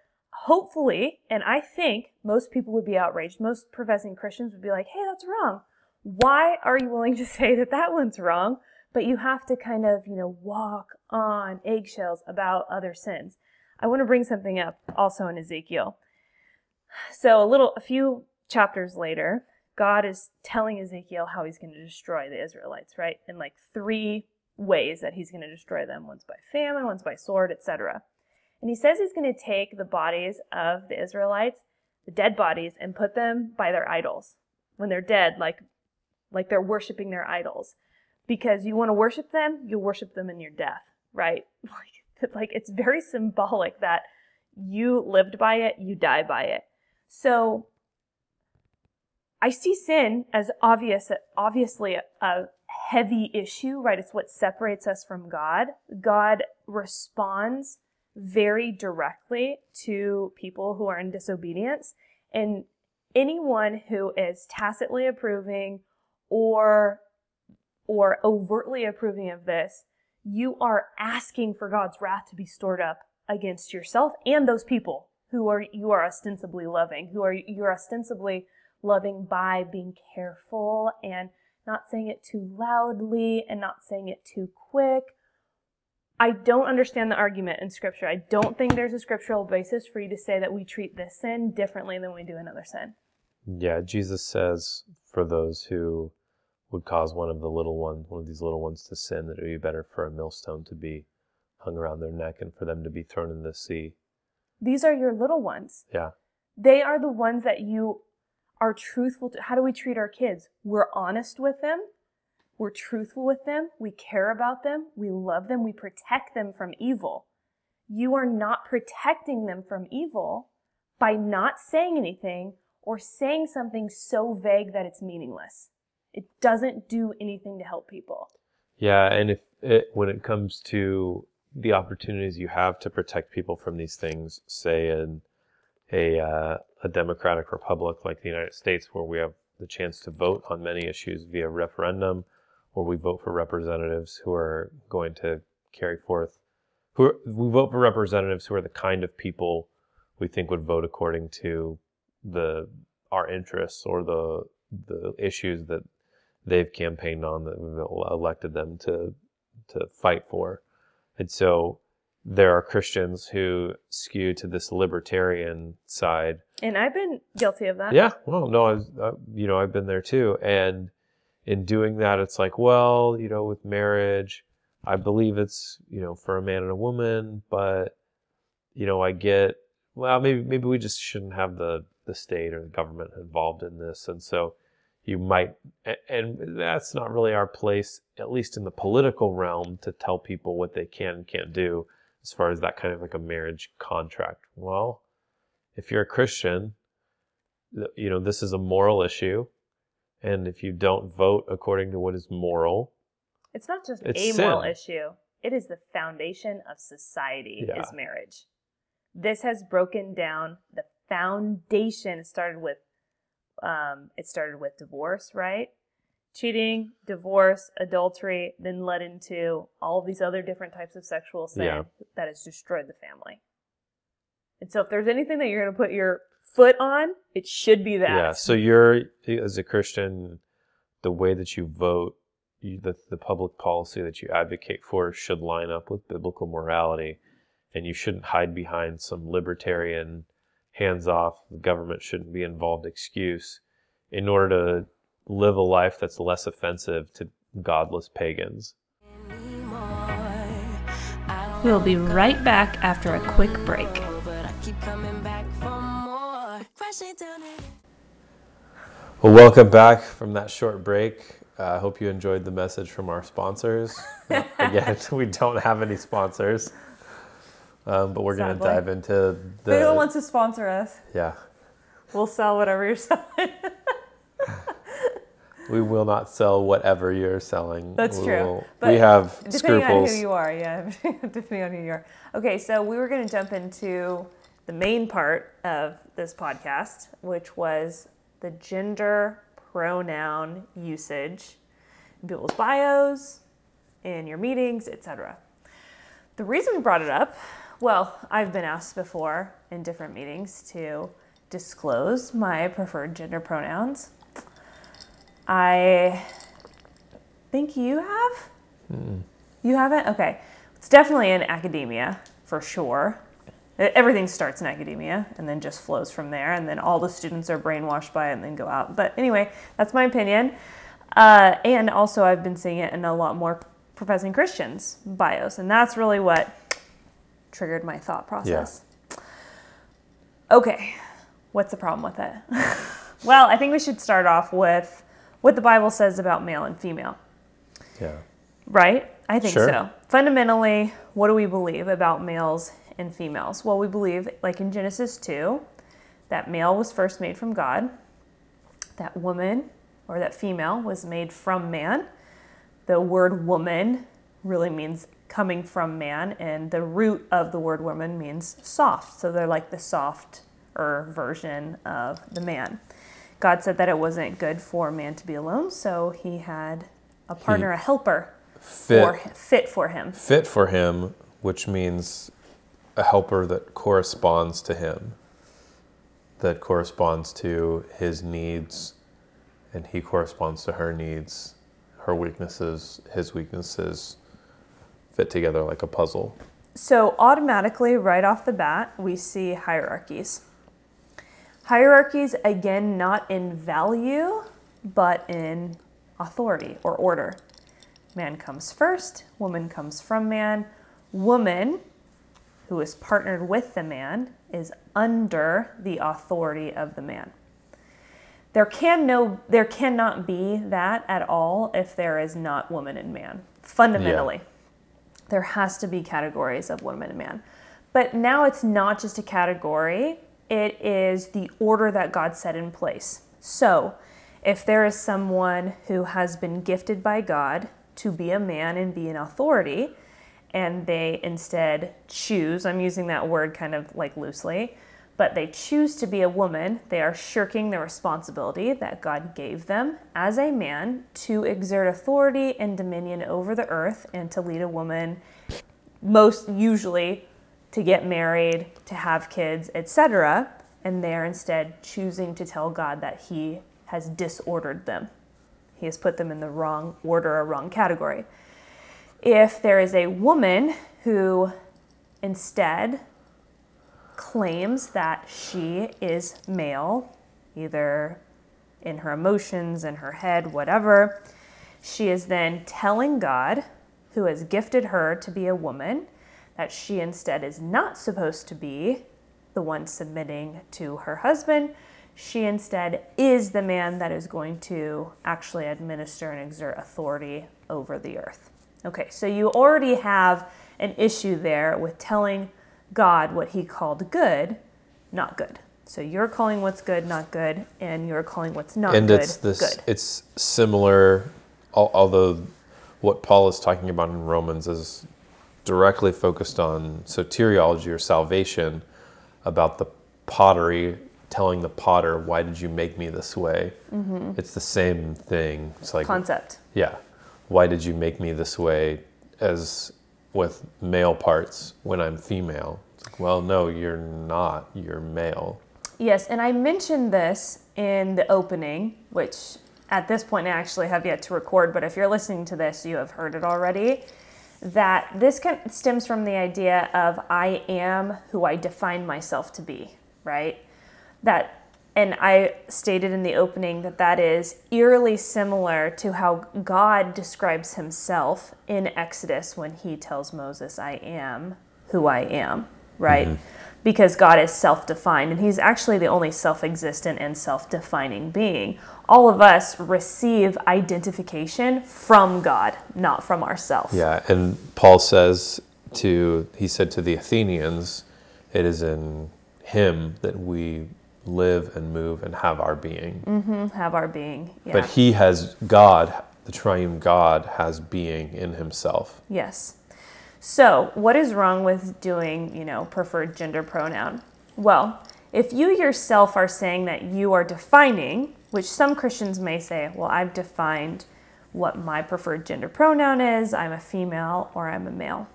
Hopefully, and I think most people would be outraged. Most professing Christians would be like, hey, that's wrong. Why are you willing to [laughs] say that that one's wrong? But you have to kind of, you know, walk on eggshells about other sins. I want to bring something up also in Ezekiel. So a little, a few chapters later, God is telling Ezekiel how he's going to destroy the Israelites, right? In like three ways that he's going to destroy them. One's by famine, one's by sword, etc. And he says he's going to take the bodies of the Israelites, the dead bodies, and put them by their idols. When they're dead, like, like they're worshiping their idols. Because you want to worship them, you'll worship them in your death, right? [laughs] Like, [laughs] like it's very symbolic that you lived by it, you die by it. So I see sin as obvious, obviously a heavy issue, right? It's what separates us from God. God responds very directly to people who are in disobedience. And anyone who is tacitly approving or or overtly approving of this, you are asking for God's wrath to be stored up against yourself and those people who are you are ostensibly loving, who are you're ostensibly loving by being careful and not saying it too loudly and not saying it too quick. I don't understand the argument in scripture. I don't think there's a scriptural basis for you to say that we treat this sin differently than we do another sin. Yeah, Jesus says for those who would cause one of the little ones, one of these little ones to sin, that it would be better for a millstone to be hung around their neck and for them to be thrown in the sea. These are your little ones. Yeah. They are the ones that you are truthful to. How do we treat our kids? We're honest with them. We're truthful with them. We care about them. We love them. We protect them from evil. you are not protecting them from evil by not saying anything or saying something so vague that it's meaningless. It doesn't do anything to help people. Yeah, and if it, when it comes to the opportunities you have to protect people from these things, say in a uh, a democratic republic like the United States, where we have the chance to vote on many issues via referendum, or we vote for representatives who are going to carry forth, who are, we vote for representatives who are the kind of people we think would vote according to the our interests or the the issues that they've campaigned on that we've elected them to to fight for. And so there are Christians who skew to this libertarian side. And I've been guilty of that. Yeah, well, no, I uh, you know, I've been there too. And in doing that, it's like, well, you know, with marriage, I believe it's, you know, for a man and a woman, but, you know, I get, well, maybe, maybe we just shouldn't have the, the state or the government involved in this. And so you might, and that's not really our place, at least in the political realm, to tell people what they can and can't do as far as that kind of like a marriage contract. Well, if you're a Christian, you know, this is a moral issue. And if you don't vote according to what is moral, it's not just it's a moral issue, it is the foundation of society, Yeah. is marriage. This has broken down the foundation. Started with um, it started with divorce, right? Cheating, divorce, adultery, then led into all these other different types of sexual sin Yeah. that has destroyed the family. And so, if there's anything that you're going to put your foot on, it should be that. Yeah. So you're as a Christian, the way that you vote, you, the the public policy that you advocate for should line up with biblical morality, and you shouldn't hide behind some libertarian, hands off, the government shouldn't be involved excuse in order to live a life that's less offensive to godless pagans. We'll be right back after a quick break. Well, welcome back from that short break. Uh, I hope you enjoyed the message from our sponsors. Uh, [laughs] Again, [laughs] we don't have any sponsors, um, but we're going to dive into If anyone the wants to sponsor us, yeah. we'll sell whatever you're [laughs] selling. We will not sell whatever you're selling. That's We true. will- But we have Depending scruples. on who you are, yeah. [laughs] Depending on who you are. Okay, so we were going to jump into the main part of this podcast, which was the gender pronoun usage in people's bios, in your meetings, etc. The reason we brought it up, well, I've been asked before in different meetings to disclose my preferred gender pronouns. I think you have. You haven't? Okay. It's definitely in academia, for sure. Everything starts in academia and then just flows from there, and then all the students are brainwashed by it and then go out. But anyway, that's my opinion. Uh, and also, I've been seeing it in a lot more professing Christians' bios, and that's really what triggered my thought process. Yeah. Okay, what's the problem with it? [laughs] well, I think we should start off with what the Bible says about male and female. yeah. Right? I think Sure. so. Fundamentally, what do we believe about males and females? Well, we believe, like in Genesis 2, that male was first made from God, that woman or that female was made from man. The word woman really means coming from man, and the root of the word woman means soft. So they're like the softer version of the man. God said that it wasn't good for man to be alone, so he had a partner, a helper Fit, for fit for him. fit for him, which means a helper that corresponds to him, that corresponds to his needs, and he corresponds to her needs, her weaknesses, his weaknesses fit together like a puzzle. So automatically, right off the bat, we see hierarchies. Hierarchies, again, not in value, but in authority or order. Man comes first, woman comes from man. Woman, who is partnered with the man, is under the authority of the man. There can no there cannot be that at all if there is not woman and man. Fundamentally. There has to be categories of woman and man. But now it's not just a category, it is the order that God set in place. So, if there is someone who has been gifted by God to be a man and be an authority, and they instead choose, I'm using that word kind of like loosely, but they choose to be a woman, they are shirking the responsibility that God gave them as a man to exert authority and dominion over the earth and to lead a woman, most usually to get married, to have kids, etc. And they're instead choosing to tell God that He has disordered them. He has put them in the wrong order or wrong category. If there is a woman who instead claims that she is male, either in her emotions, in her head, whatever, she is then telling God, who has gifted her to be a woman, that she instead is not supposed to be the one submitting to her husband. She instead is the man that is going to actually administer and exert authority over the earth. Okay, so you already have an issue there with telling God what he called good, not good. So you're calling what's good not good, and you're calling what's not and good it's this good. it's similar although what paul is talking about in romans is directly focused on soteriology or salvation about the pottery telling the potter why did you make me this way Mm-hmm. it's the same thing it's like Concept. yeah why did you make me this way as with male parts when i'm female well no you're not you're male Yes, and I mentioned this in the opening, which at this point I actually have yet to record, but if you're listening to this, you have heard it already. That this can, stems from the idea of I am who I define myself to be, right? That, and I stated in the opening that that is eerily similar to how God describes himself in Exodus when he tells Moses, I am who I am, right? Mm-hmm. Because God is self defined and he's actually the only self existent and self defining being. All of us receive identification from God, not from ourselves. Yeah, and Paul says to he said to the Athenians, it is in him that we live and move and have our being. Mm-hmm, have our being. Yeah. But he has God, the triune God has being in himself. Yes. So, what is wrong with doing, you know, preferred gender pronoun? Well, if you yourself are saying that you are defining, which some Christians may say, well, I've defined what my preferred gender pronoun is, I'm a female or I'm a male.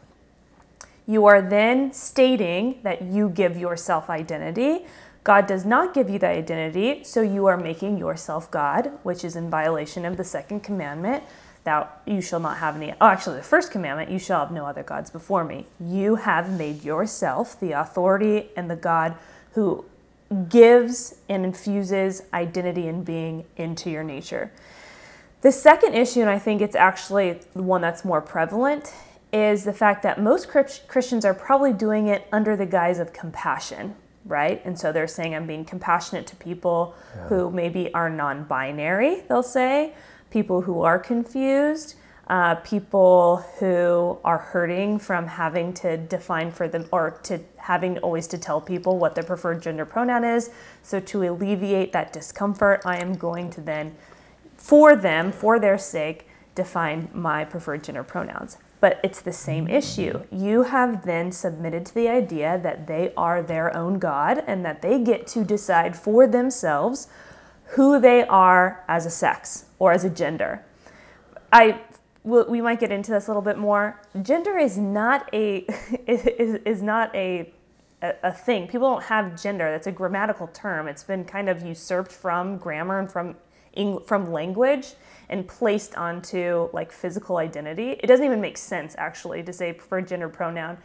You are then stating that you give yourself identity. God does not give you that identity, so you are making yourself God, which is in violation of the second commandment. Thou you shall not have any. Oh, actually, the first commandment: you shall have no other gods before me. You have made yourself the authority and the God who gives and infuses identity and being into your nature. The second issue, and I think it's actually the one that's more prevalent, is the fact that most Christians are probably doing it under the guise of compassion, right? And so they're saying, I'm being compassionate to people who maybe are non binary, they'll say, people who are confused. Uh, people who are hurting from having to define for them or to having always to tell people what their preferred gender pronoun is. So, to alleviate that discomfort, I am going to then for them, for their sake, define my preferred gender pronouns. But it's the same issue. You have then submitted to the idea that they are their own God and that they get to decide for themselves who they are as a sex or as a gender. I we might get into this a little bit more. Gender is not a [laughs] is, is not a a thing. People don't have gender. That's a grammatical term. It's been kind of usurped from grammar and from from language and placed onto like physical identity. It doesn't even make sense actually to say preferred gender pronoun.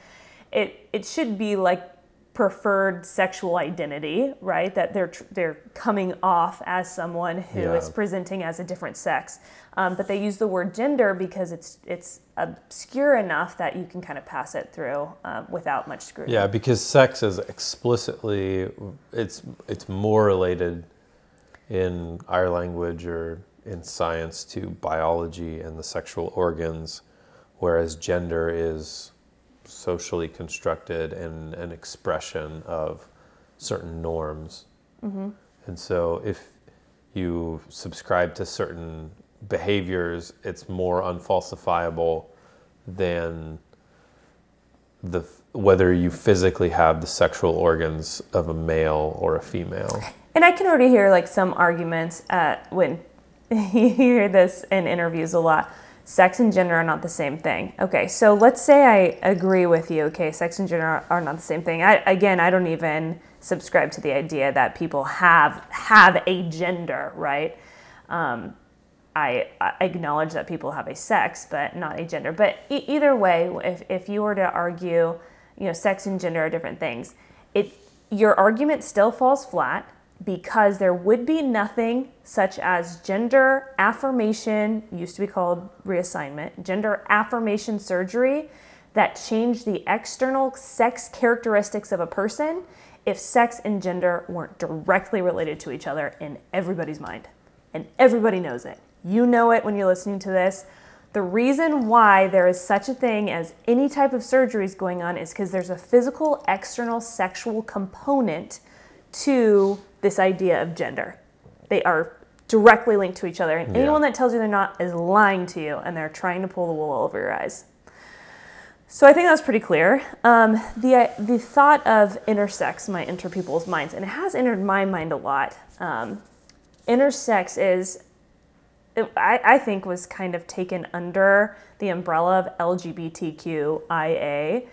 It it should be like preferred sexual identity, right? That they're they're coming off as someone who is Yeah. presenting as a different sex. Um, but they use the word gender because it's it's obscure enough that you can kind of pass it through um, without much scrutiny. Yeah, because sex is explicitly it's it's more related in our language or in science to biology and the sexual organs, whereas gender is socially constructed and an expression of certain norms. Mm-hmm. And so if you subscribe to certain behaviors, it's more unfalsifiable than the whether you physically have the sexual organs of a male or a female. And I can already hear like some arguments at when [laughs] you hear this in interviews a lot. Sex and gender are not the same thing. Okay, so let's say I agree with you. Okay, sex and gender are, not the same thing. I, again, I don't even subscribe to the idea that people have have a gender, right? Um, I, I acknowledge that people have a sex, but not a gender. But e- either way, if, if you were to argue, you know, sex and gender are different things, it your argument still falls flat because there would be nothing such as gender affirmation, used to be called reassignment, gender affirmation surgery that changed the external sex characteristics of a person if sex and gender weren't directly related to each other in everybody's mind. And everybody knows it. You know it when you're listening to this. The reason why there is such a thing as any type of surgeries going on is because there's a physical, external sexual component to this idea of gender. They are directly linked to each other. And Yeah. anyone that tells you they're not is lying to you and they're trying to pull the wool over your eyes. So I think that's pretty clear. Um, the the thought of intersex might enter people's minds, and it has entered my mind a lot. Um, intersex is, I, I think, was kind of taken under the umbrella of LGBTQIA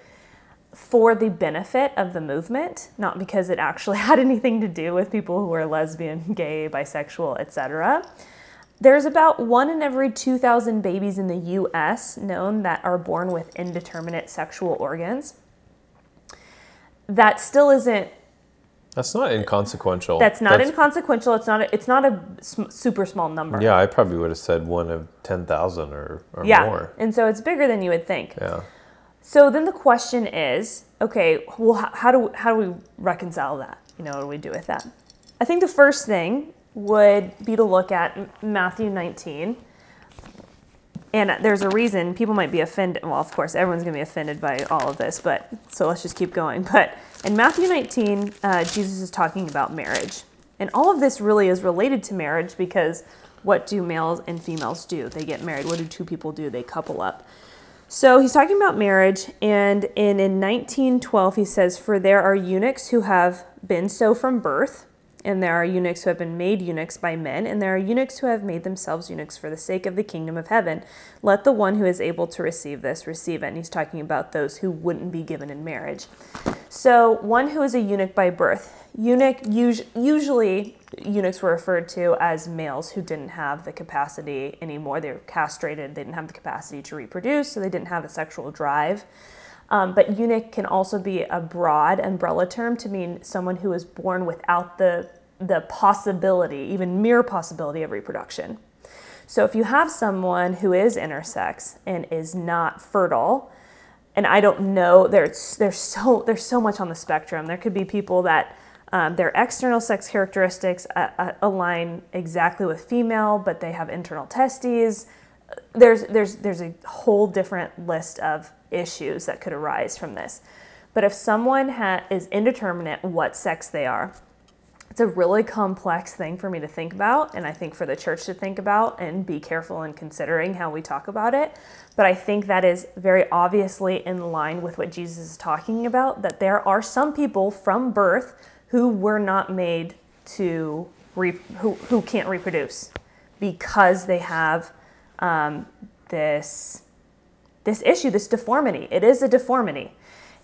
for the benefit of the movement, not because it actually [laughs] had anything to do with people who are lesbian, gay, bisexual, etc. There's about one in every 2,000 babies in the US known that are born with indeterminate sexual organs. That still isn't That's not inconsequential. that's not inconsequential. It's not a, it's not a super small number. Yeah, I probably would have said one of 10,000 or, or Yeah. more. And so it's bigger than you would think. Yeah. So then the question is, okay, well, how, do how do we reconcile that? You know, what do we do with that? I think the first thing would be to look at Matthew 19. And there's a reason people might be offended. Well, of course, everyone's going to be offended by all of this, but so let's just keep going. But in Matthew 19, uh, Jesus is talking about marriage. And all of this really is related to marriage because what do males and females do? They get married. What do two people do? They couple up. So he's talking about marriage, and in, in 1912, he says, For there are eunuchs who have been so from birth, and there are eunuchs who have been made eunuchs by men, and there are eunuchs who have made themselves eunuchs for the sake of the kingdom of heaven. Let the one who is able to receive this receive it. And he's talking about those who wouldn't be given in marriage. So, one who is a eunuch by birth. Eunuch, us- usually, eunuchs were referred to as males who didn't have the capacity anymore. They were castrated, they didn't have the capacity to reproduce, so they didn't have a sexual drive. Um, but eunuch can also be a broad umbrella term to mean someone who is born without the, the possibility, even mere possibility of reproduction. So if you have someone who is intersex and is not fertile, and I don't know, there's there's so there's so much on the spectrum. There could be people that um, their external sex characteristics uh, uh, align exactly with female, but they have internal testes. There's there's there's a whole different list of issues that could arise from this. But if someone ha- is indeterminate what sex they are, it's a really complex thing for me to think about, and I think for the church to think about and be careful in considering how we talk about it. But I think that is very obviously in line with what Jesus is talking about that there are some people from birth who were not made to re- who, who can't reproduce because they have um, this this issue, this deformity. It is a deformity.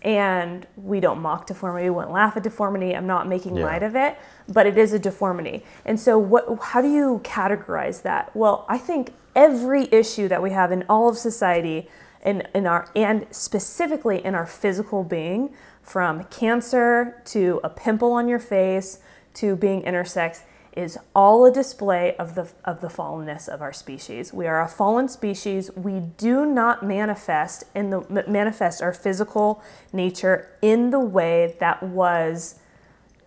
And we don't mock deformity, we wouldn't laugh at deformity. I'm not making Yeah. light of it, but it is a deformity. And so what how do you categorize that? Well, I think every issue that we have in all of society in, in our and specifically in our physical being, from cancer to a pimple on your face to being intersex, is all a display of the of the fallenness of our species. We are a fallen species. We do not manifest in the manifest our physical nature in the way that was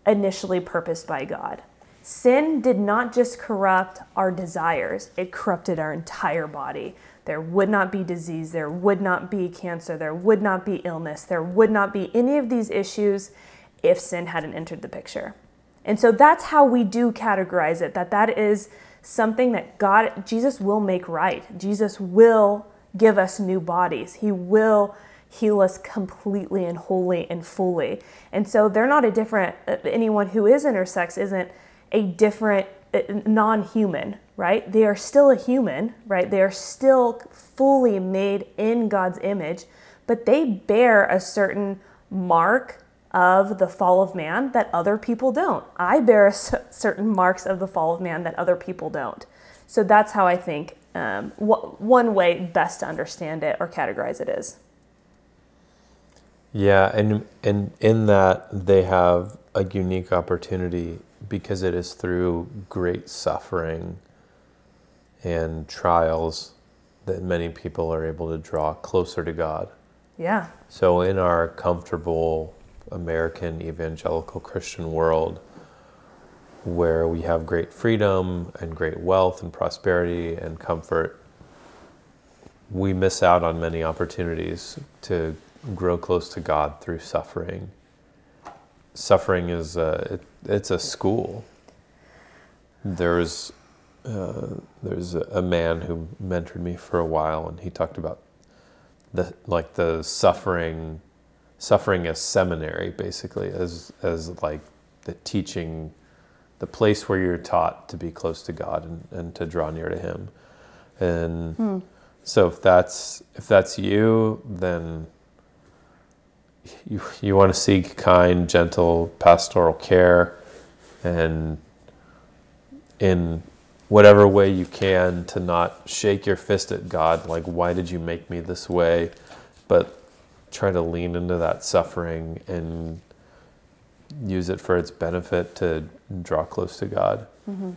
initially purposed by God. sin did not just corrupt our desires, it corrupted our entire body. There would not be disease, there would not be cancer, there would not be illness, there would not be any of these issues if sin hadn't entered the picture. And so that's how we do categorize it that that is something that God Jesus will make right. Jesus will give us new bodies. He will heal us completely and wholly and fully. And so they're not a different anyone who is intersex isn't a different uh, non-human, right? They are still a human, right? They are still fully made in God's image, but they bear a certain mark of the fall of man that other people don't. I bear [laughs] certain marks of the fall of man that other people don't. So that's how I think um, wh- one way best to understand it or categorize it is. Yeah, and and in that they have a unique opportunity because it is through great suffering and trials that many people are able to draw closer to God. Yeah. So in our comfortable American evangelical Christian world where we have great freedom and great wealth and prosperity and comfort, we miss out on many opportunities to grow close to God through suffering. Suffering is a, it, it's a school. There's uh, there's a man who mentored me for a while, and he talked about the like the suffering suffering as seminary, basically, as as like the teaching, the place where you're taught to be close to God and, and to draw near to Him. And hmm. so if that's if that's you, then you you want to seek kind, gentle pastoral care, and in whatever way you can to not shake your fist at God, like why did you make me this way, but try to lean into that suffering and use it for its benefit to draw close to God. Mm-hmm.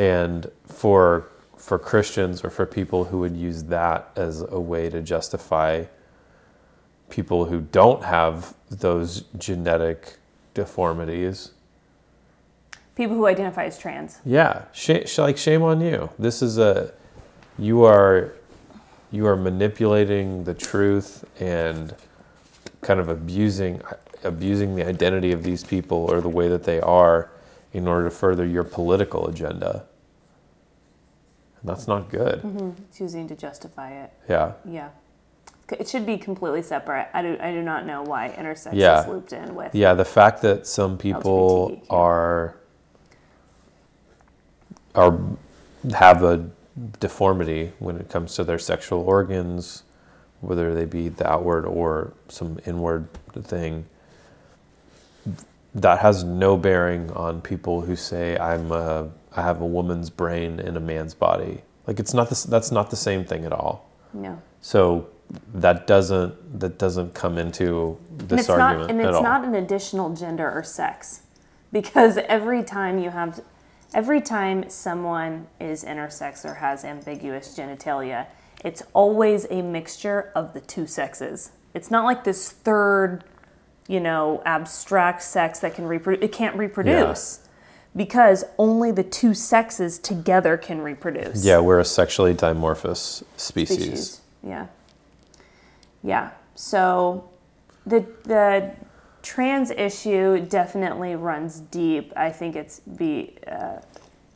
And for for Christians or for people who would use that as a way to justify people who don't have those genetic deformities. People who identify as trans. Yeah, sh- like shame on you. This is a you are you are manipulating the truth and kind of abusing abusing the identity of these people or the way that they are in order to further your political agenda. And that's not good. Mm-hmm. Choosing to justify it. Yeah. Yeah. It should be completely separate. I do, I do not know why intersex yeah. is looped in with. Yeah, the fact that some people are are have a deformity when it comes to their sexual organs, whether they be the outward or some inward thing, that has no bearing on people who say I'm a, I have a woman's brain in a man's body. Like it's not this, that's not the same thing at all. No. So that doesn't that doesn't come into this and argument not, and it's not an additional gender or sex because every time you have every time someone is intersex or has ambiguous genitalia it's always a mixture of the two sexes it's not like this third you know abstract sex that can reproduce it can't reproduce yeah. because only the two sexes together can reproduce yeah we're a sexually dimorphous species, species. yeah yeah. So the the trans issue definitely runs deep. I think it's be uh,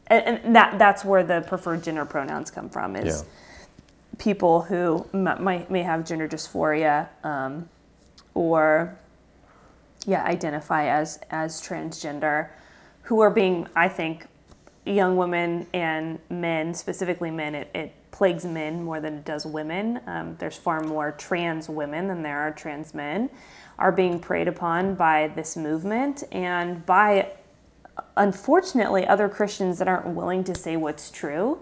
and, that that's where the preferred gender pronouns come from is yeah. people who might may have gender dysphoria um, or yeah identify as as transgender who are being I think young women and men specifically men it, it plagues men more than it does women. Um, there's far more trans women than there are trans men are being preyed upon by this movement and by unfortunately other Christians that aren't willing to say what's true.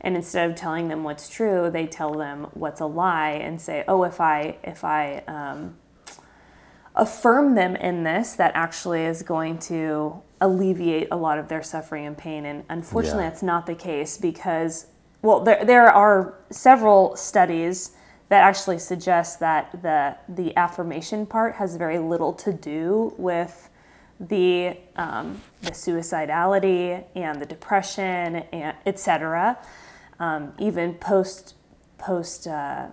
And instead of telling them what's true, they tell them what's a lie and say, "Oh, if I if I um, affirm them in this, that actually is going to alleviate a lot of their suffering and pain." And unfortunately, yeah. that's not the case because well, there, there are several studies that actually suggests that the, the affirmation part has very little to do with the um, the suicidality and the depression and etc. Um, even post post uh,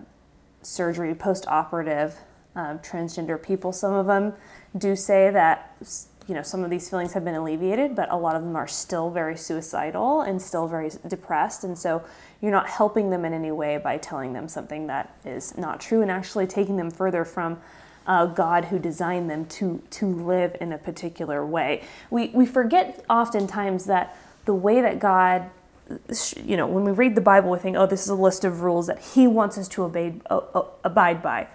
surgery, post operative um, transgender people, some of them do say that you know some of these feelings have been alleviated, but a lot of them are still very suicidal and still very depressed, and so you're not helping them in any way by telling them something that is not true and actually taking them further from uh, God who designed them to to live in a particular way. We we forget oftentimes that the way that God you know, when we read the Bible, we think, oh, this is a list of rules that He wants us to obey, uh, uh, abide by.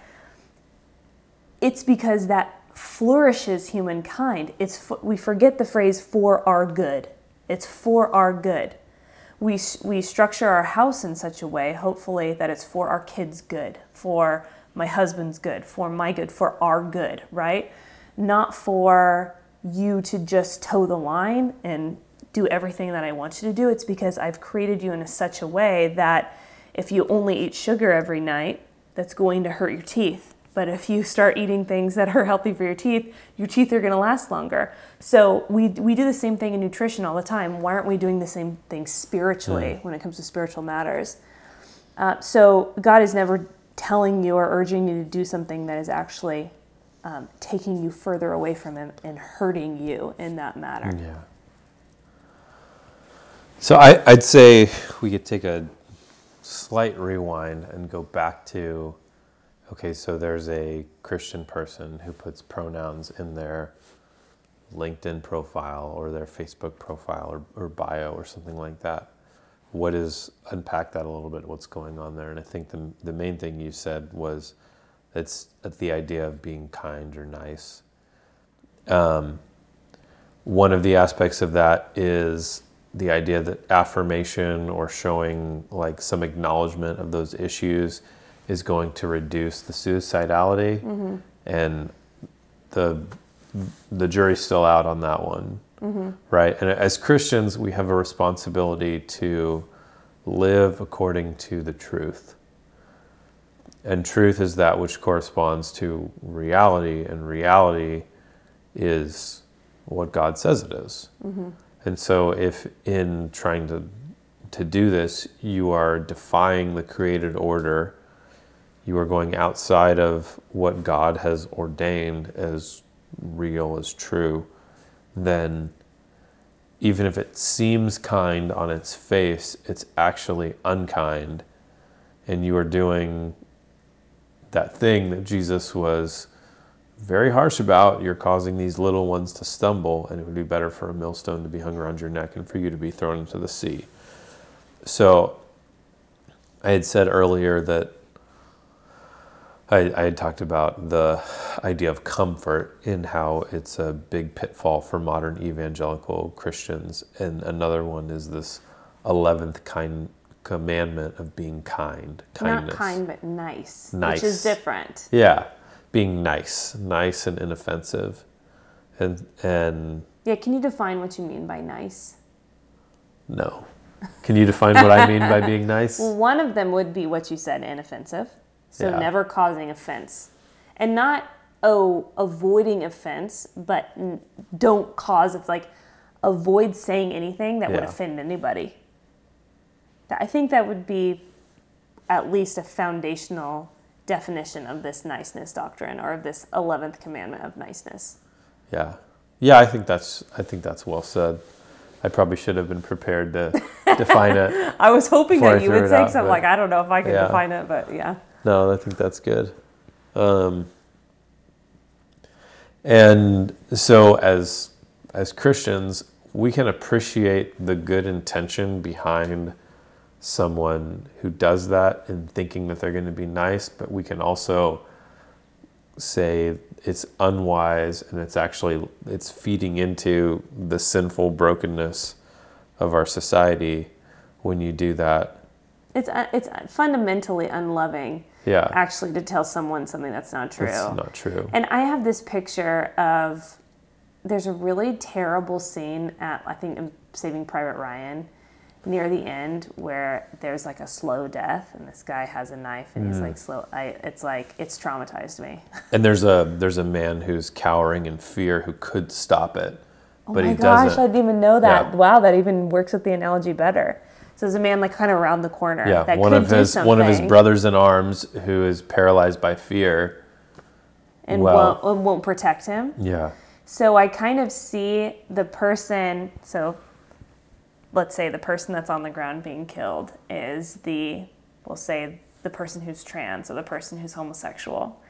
It's because that flourishes humankind. It's we forget the phrase "for our good." It's for our good. We we structure our house in such a way, hopefully, that it's for our kids' good, for my husband's good, for my good, for our good, right? Not for you to just toe the line and do everything that I want you to do. It's because I've created you in such a way that if you only eat sugar every night, that's going to hurt your teeth. But if you start eating things that are [laughs] healthy for your teeth, your teeth are going to last longer. So we, we do the same thing in nutrition all the time. Why aren't we doing the same thing spiritually mm. when it comes to spiritual matters? Uh, so God is never telling you or urging you to do something that is actually um, taking you further away from Him and hurting you in that matter. Yeah. So I, I'd say we could take a slight rewind and go back to okay, so there's a Christian person who puts pronouns in their LinkedIn profile or their Facebook profile or, or bio or something like that. What is unpack that a little bit? What's going on there? And I think the the main thing you said was it's the idea of being kind or nice. Um, one of the aspects of that is the idea that affirmation or showing like some acknowledgement of those issues is going to reduce the suicidality mm-hmm. and the the jury's still out on that one mm-hmm. right and as christians we have a responsibility to live according to the truth and truth is that which corresponds to reality and reality is what god says it is. Mm-hmm. And so, if in trying to to do this, you are defying the created order, you are going outside of what God has ordained as real, as true, then even if it seems kind on its face, it's actually unkind. And you are doing that thing that Jesus was very harsh about. You're causing these little ones to stumble, and it would be better for a millstone to be hung around your neck and for you to be thrown into the sea. So, I had said earlier that I, I, had talked about the idea of comfort in how it's a big pitfall for modern evangelical Christians, and another one is this eleventh kind commandment of being kind. Kindness. Not kind, but nice, nice, which is different. Yeah being nice, nice and inoffensive, and and yeah. Can you define what you mean by nice? No. Can you define what I mean by being [laughs] nice? Well, one of them would be what you said, inoffensive. So yeah. never causing offense, and not oh avoiding offense, but don't cause of like avoid saying anything that yeah. would offend anybody. I think that would be at least a foundational definition of this niceness doctrine or of this 11th commandment of niceness. Yeah. Yeah, I think that's I think that's well said. I probably should have been prepared to [laughs] define it. I was hoping that you would say out, something like I don't know if I can yeah. define it, but yeah. No, I think that's good. Um, and so as as Christians, we can appreciate the good intention behind someone who does that and thinking that they're going to be nice, but we can also say it's unwise and it's actually it's feeding into the sinful brokenness of our society when you do that. It's uh, it's fundamentally unloving. Yeah. Actually, to tell someone something that's not true. That's not true. And I have this picture of there's a really terrible scene at I think Saving Private Ryan near the end where there's like a slow death and this guy has a knife and he's mm-hmm. like slow I it's like it's traumatized me. [laughs] And there's a there's a man who's cowering in fear who could stop it, Oh but my he gosh, doesn't. I didn't even know that. Yeah. Wow, that even works with the analogy better. So there's a man like kind of around the corner yeah, that one could of do his one of his brothers in arms who is paralyzed by fear. and well- won't, uh, won't protect him. Yeah, So I kind of see the person, so let's say the person that's on the ground being killed is the, we'll say the person who's trans or the person who's homosexual.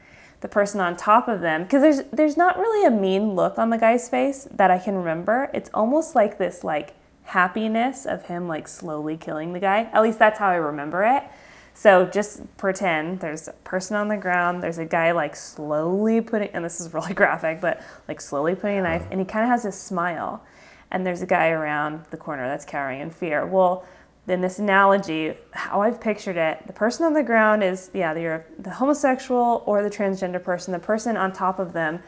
The person on top of them, because there's there's not really a mean look on the guy's face that I can remember. It's almost like this like happiness of him like slowly killing the guy. At least that's how I remember it. So just pretend there's a person on the ground, there's a guy like slowly putting, and this is really [laughs] graphic, but like slowly putting a knife, and he kind of has this smile. And there's a guy around the corner that's cowering in fear. Well, then this analogy, how I've pictured it, the person on the ground is, yeah, the, uh, the homosexual or the transgender person. The person on top of them,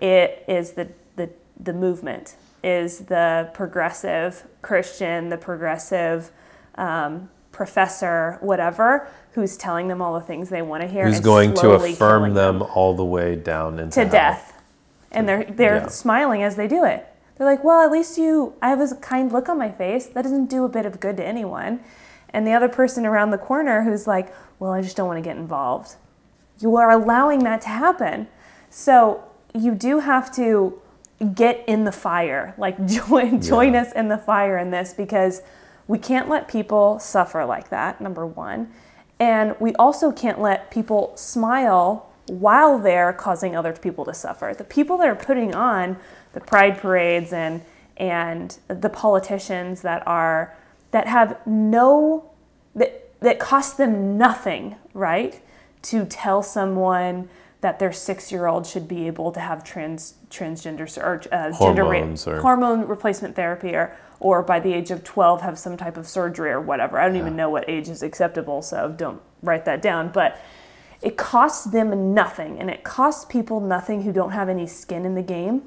it is the, the, the movement, is the progressive Christian, the progressive um, professor, whatever, who's telling them all the things they want to hear. who's going to affirm killing them all the way down into to hell. death. And they're they're Yeah. smiling as they do it. They're like, "Well, at least you I have a kind look on my face. That doesn't do a bit of good to anyone." And the other person around the corner who's like, "Well, I just don't want to get involved." You are allowing that to happen. So, you do have to get in the fire. Like [laughs] join join Yeah. us in the fire in this because we can't let people suffer like that, number 1. And we also can't let people smile while they're causing other people to suffer. The people that are putting on the pride parades and and the politicians that are that have no that that cost them nothing, right? To tell someone that their six-year-old should be able to have trans transgender or uh, gender Hormones or- hormone replacement therapy or or by the age of 12 have some type of surgery or whatever. I don't even know what age is acceptable, so don't write that down, but it costs them nothing and it costs people nothing who don't have any skin in the game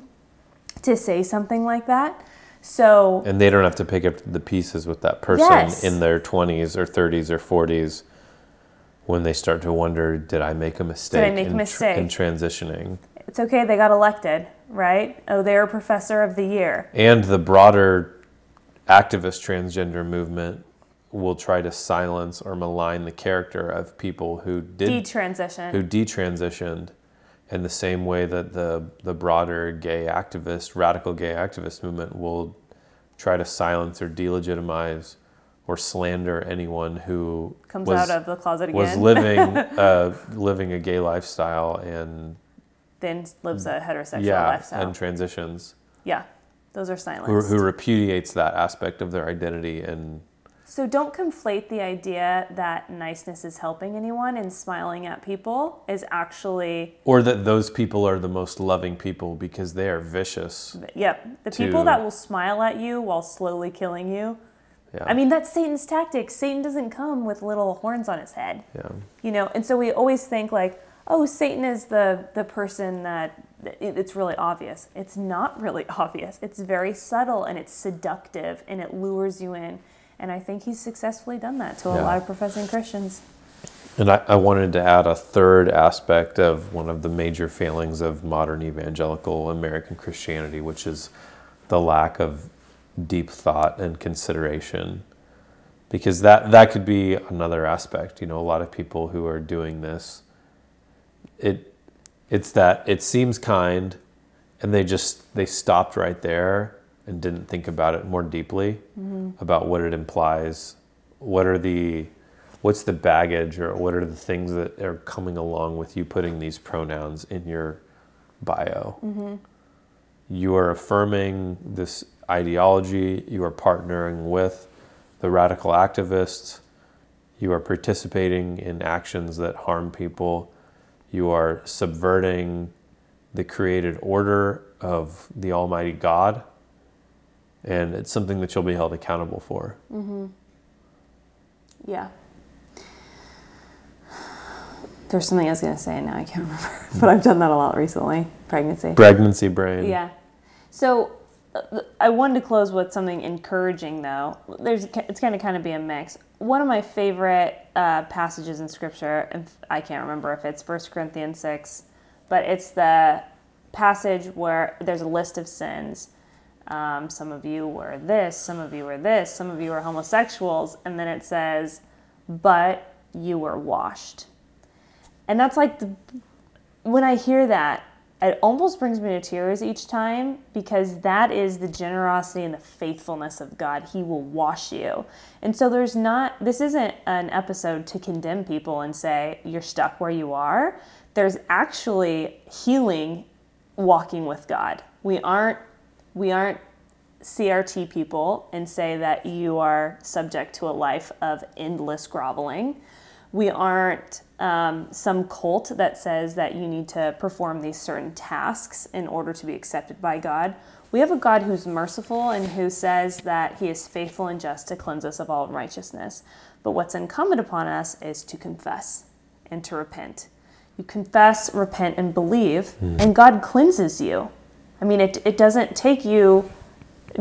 to say something like that. So And they don't have to pick up the pieces with that person Yes. in their 20s or 30s or 40s when they start to wonder, did I make a mistake, Did I make a in, tr- mistake? in transitioning? it's okay they got elected, right? Oh, they're professor of the year. And the broader activist transgender movement will try to silence or malign the character of people who did Detransition. who detransitioned in the same way that the the broader gay activist radical gay activist movement will try to silence or delegitimize or slander anyone who comes was, out of the closet again. was living [laughs] uh, living a gay lifestyle and then lives mm. a heterosexual yeah lifestyle. and transitions yeah, those are who, silenced. who repudiates that aspect of their identity and So don't conflate the idea that niceness is helping anyone and smiling at people is actually or that those people are the most loving people because they are vicious yep, the people that will smile at you while slowly killing you. yeah I mean, that's Satan's tactic. Satan doesn't come with little horns on his head. yeah You know, and so we always think like, oh, Satan is the the person that it- it's really obvious. It's not really [laughs] obvious. It's very subtle and it's seductive and it lures you in. And I think he's successfully done that to a Yeah. lot of professing Christians. And I, I wanted to add a third aspect of one of the major failings of modern evangelical American Christianity, which is the lack of deep thought and consideration. Because that, that could be another aspect. You know, a lot of people who are doing this, it it's that it seems kind and they just they stopped right there and didn't think about it more deeply mm-hmm. about what it implies. What are the what's the baggage or what are the things that are coming along with you putting these pronouns in your bio? Mm-hmm. You are affirming this ideology you are partnering with the radical activists you are participating in actions that harm people you are subverting the created order of the Almighty God, and it's something that you'll be held accountable for. Mm-hmm. Yeah. There's something I was going to say and now I can't remember. [laughs] But I've done that a lot recently. Pregnancy. Pregnancy brain. Yeah. So I wanted to close with something encouraging, though. There's it's going to kind of be a mix. One of my favorite uh, passages in Scripture, and I can't remember if it's 1 Corinthians six, but it's the passage where there's a list of sins. Um, some of you were this, some of you were this, some of you were homosexuals, and then it says, "But you were washed." And that's like the, when I hear that, it almost brings me to tears each time because that is the generosity and the faithfulness of God. He will wash you. And so there's not, this isn't an episode to condemn people and say you're stuck where you are. There's actually healing walking with God. We aren't, we aren't CRT people and say that you are subject to a life of endless groveling. We aren't um, some cult that says that you need to perform these certain tasks in order to be accepted by God. We have a God who's merciful and who says that he is faithful and just to cleanse us of all unrighteousness. But what's incumbent upon us is to confess and to repent. You confess, repent, and believe, mm. and God cleanses you. I mean, it, it doesn't take you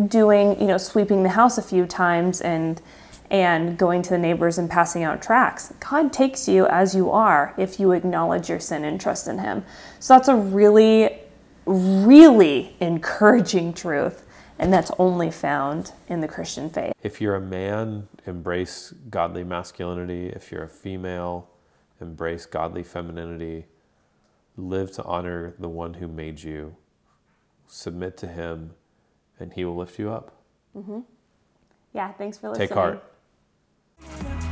doing, you know, sweeping the house a few times and and going to the neighbors and passing out tracts. God takes you as you are if you acknowledge your sin and trust in Him. So that's a really, really encouraging truth. And that's only found in the Christian faith. If you're a man, embrace godly masculinity. If you're a female, embrace godly femininity. Live to honor the one who made you. Submit to him, and he will lift you up. Mm-hmm. Yeah, thanks for listening. Take heart. Never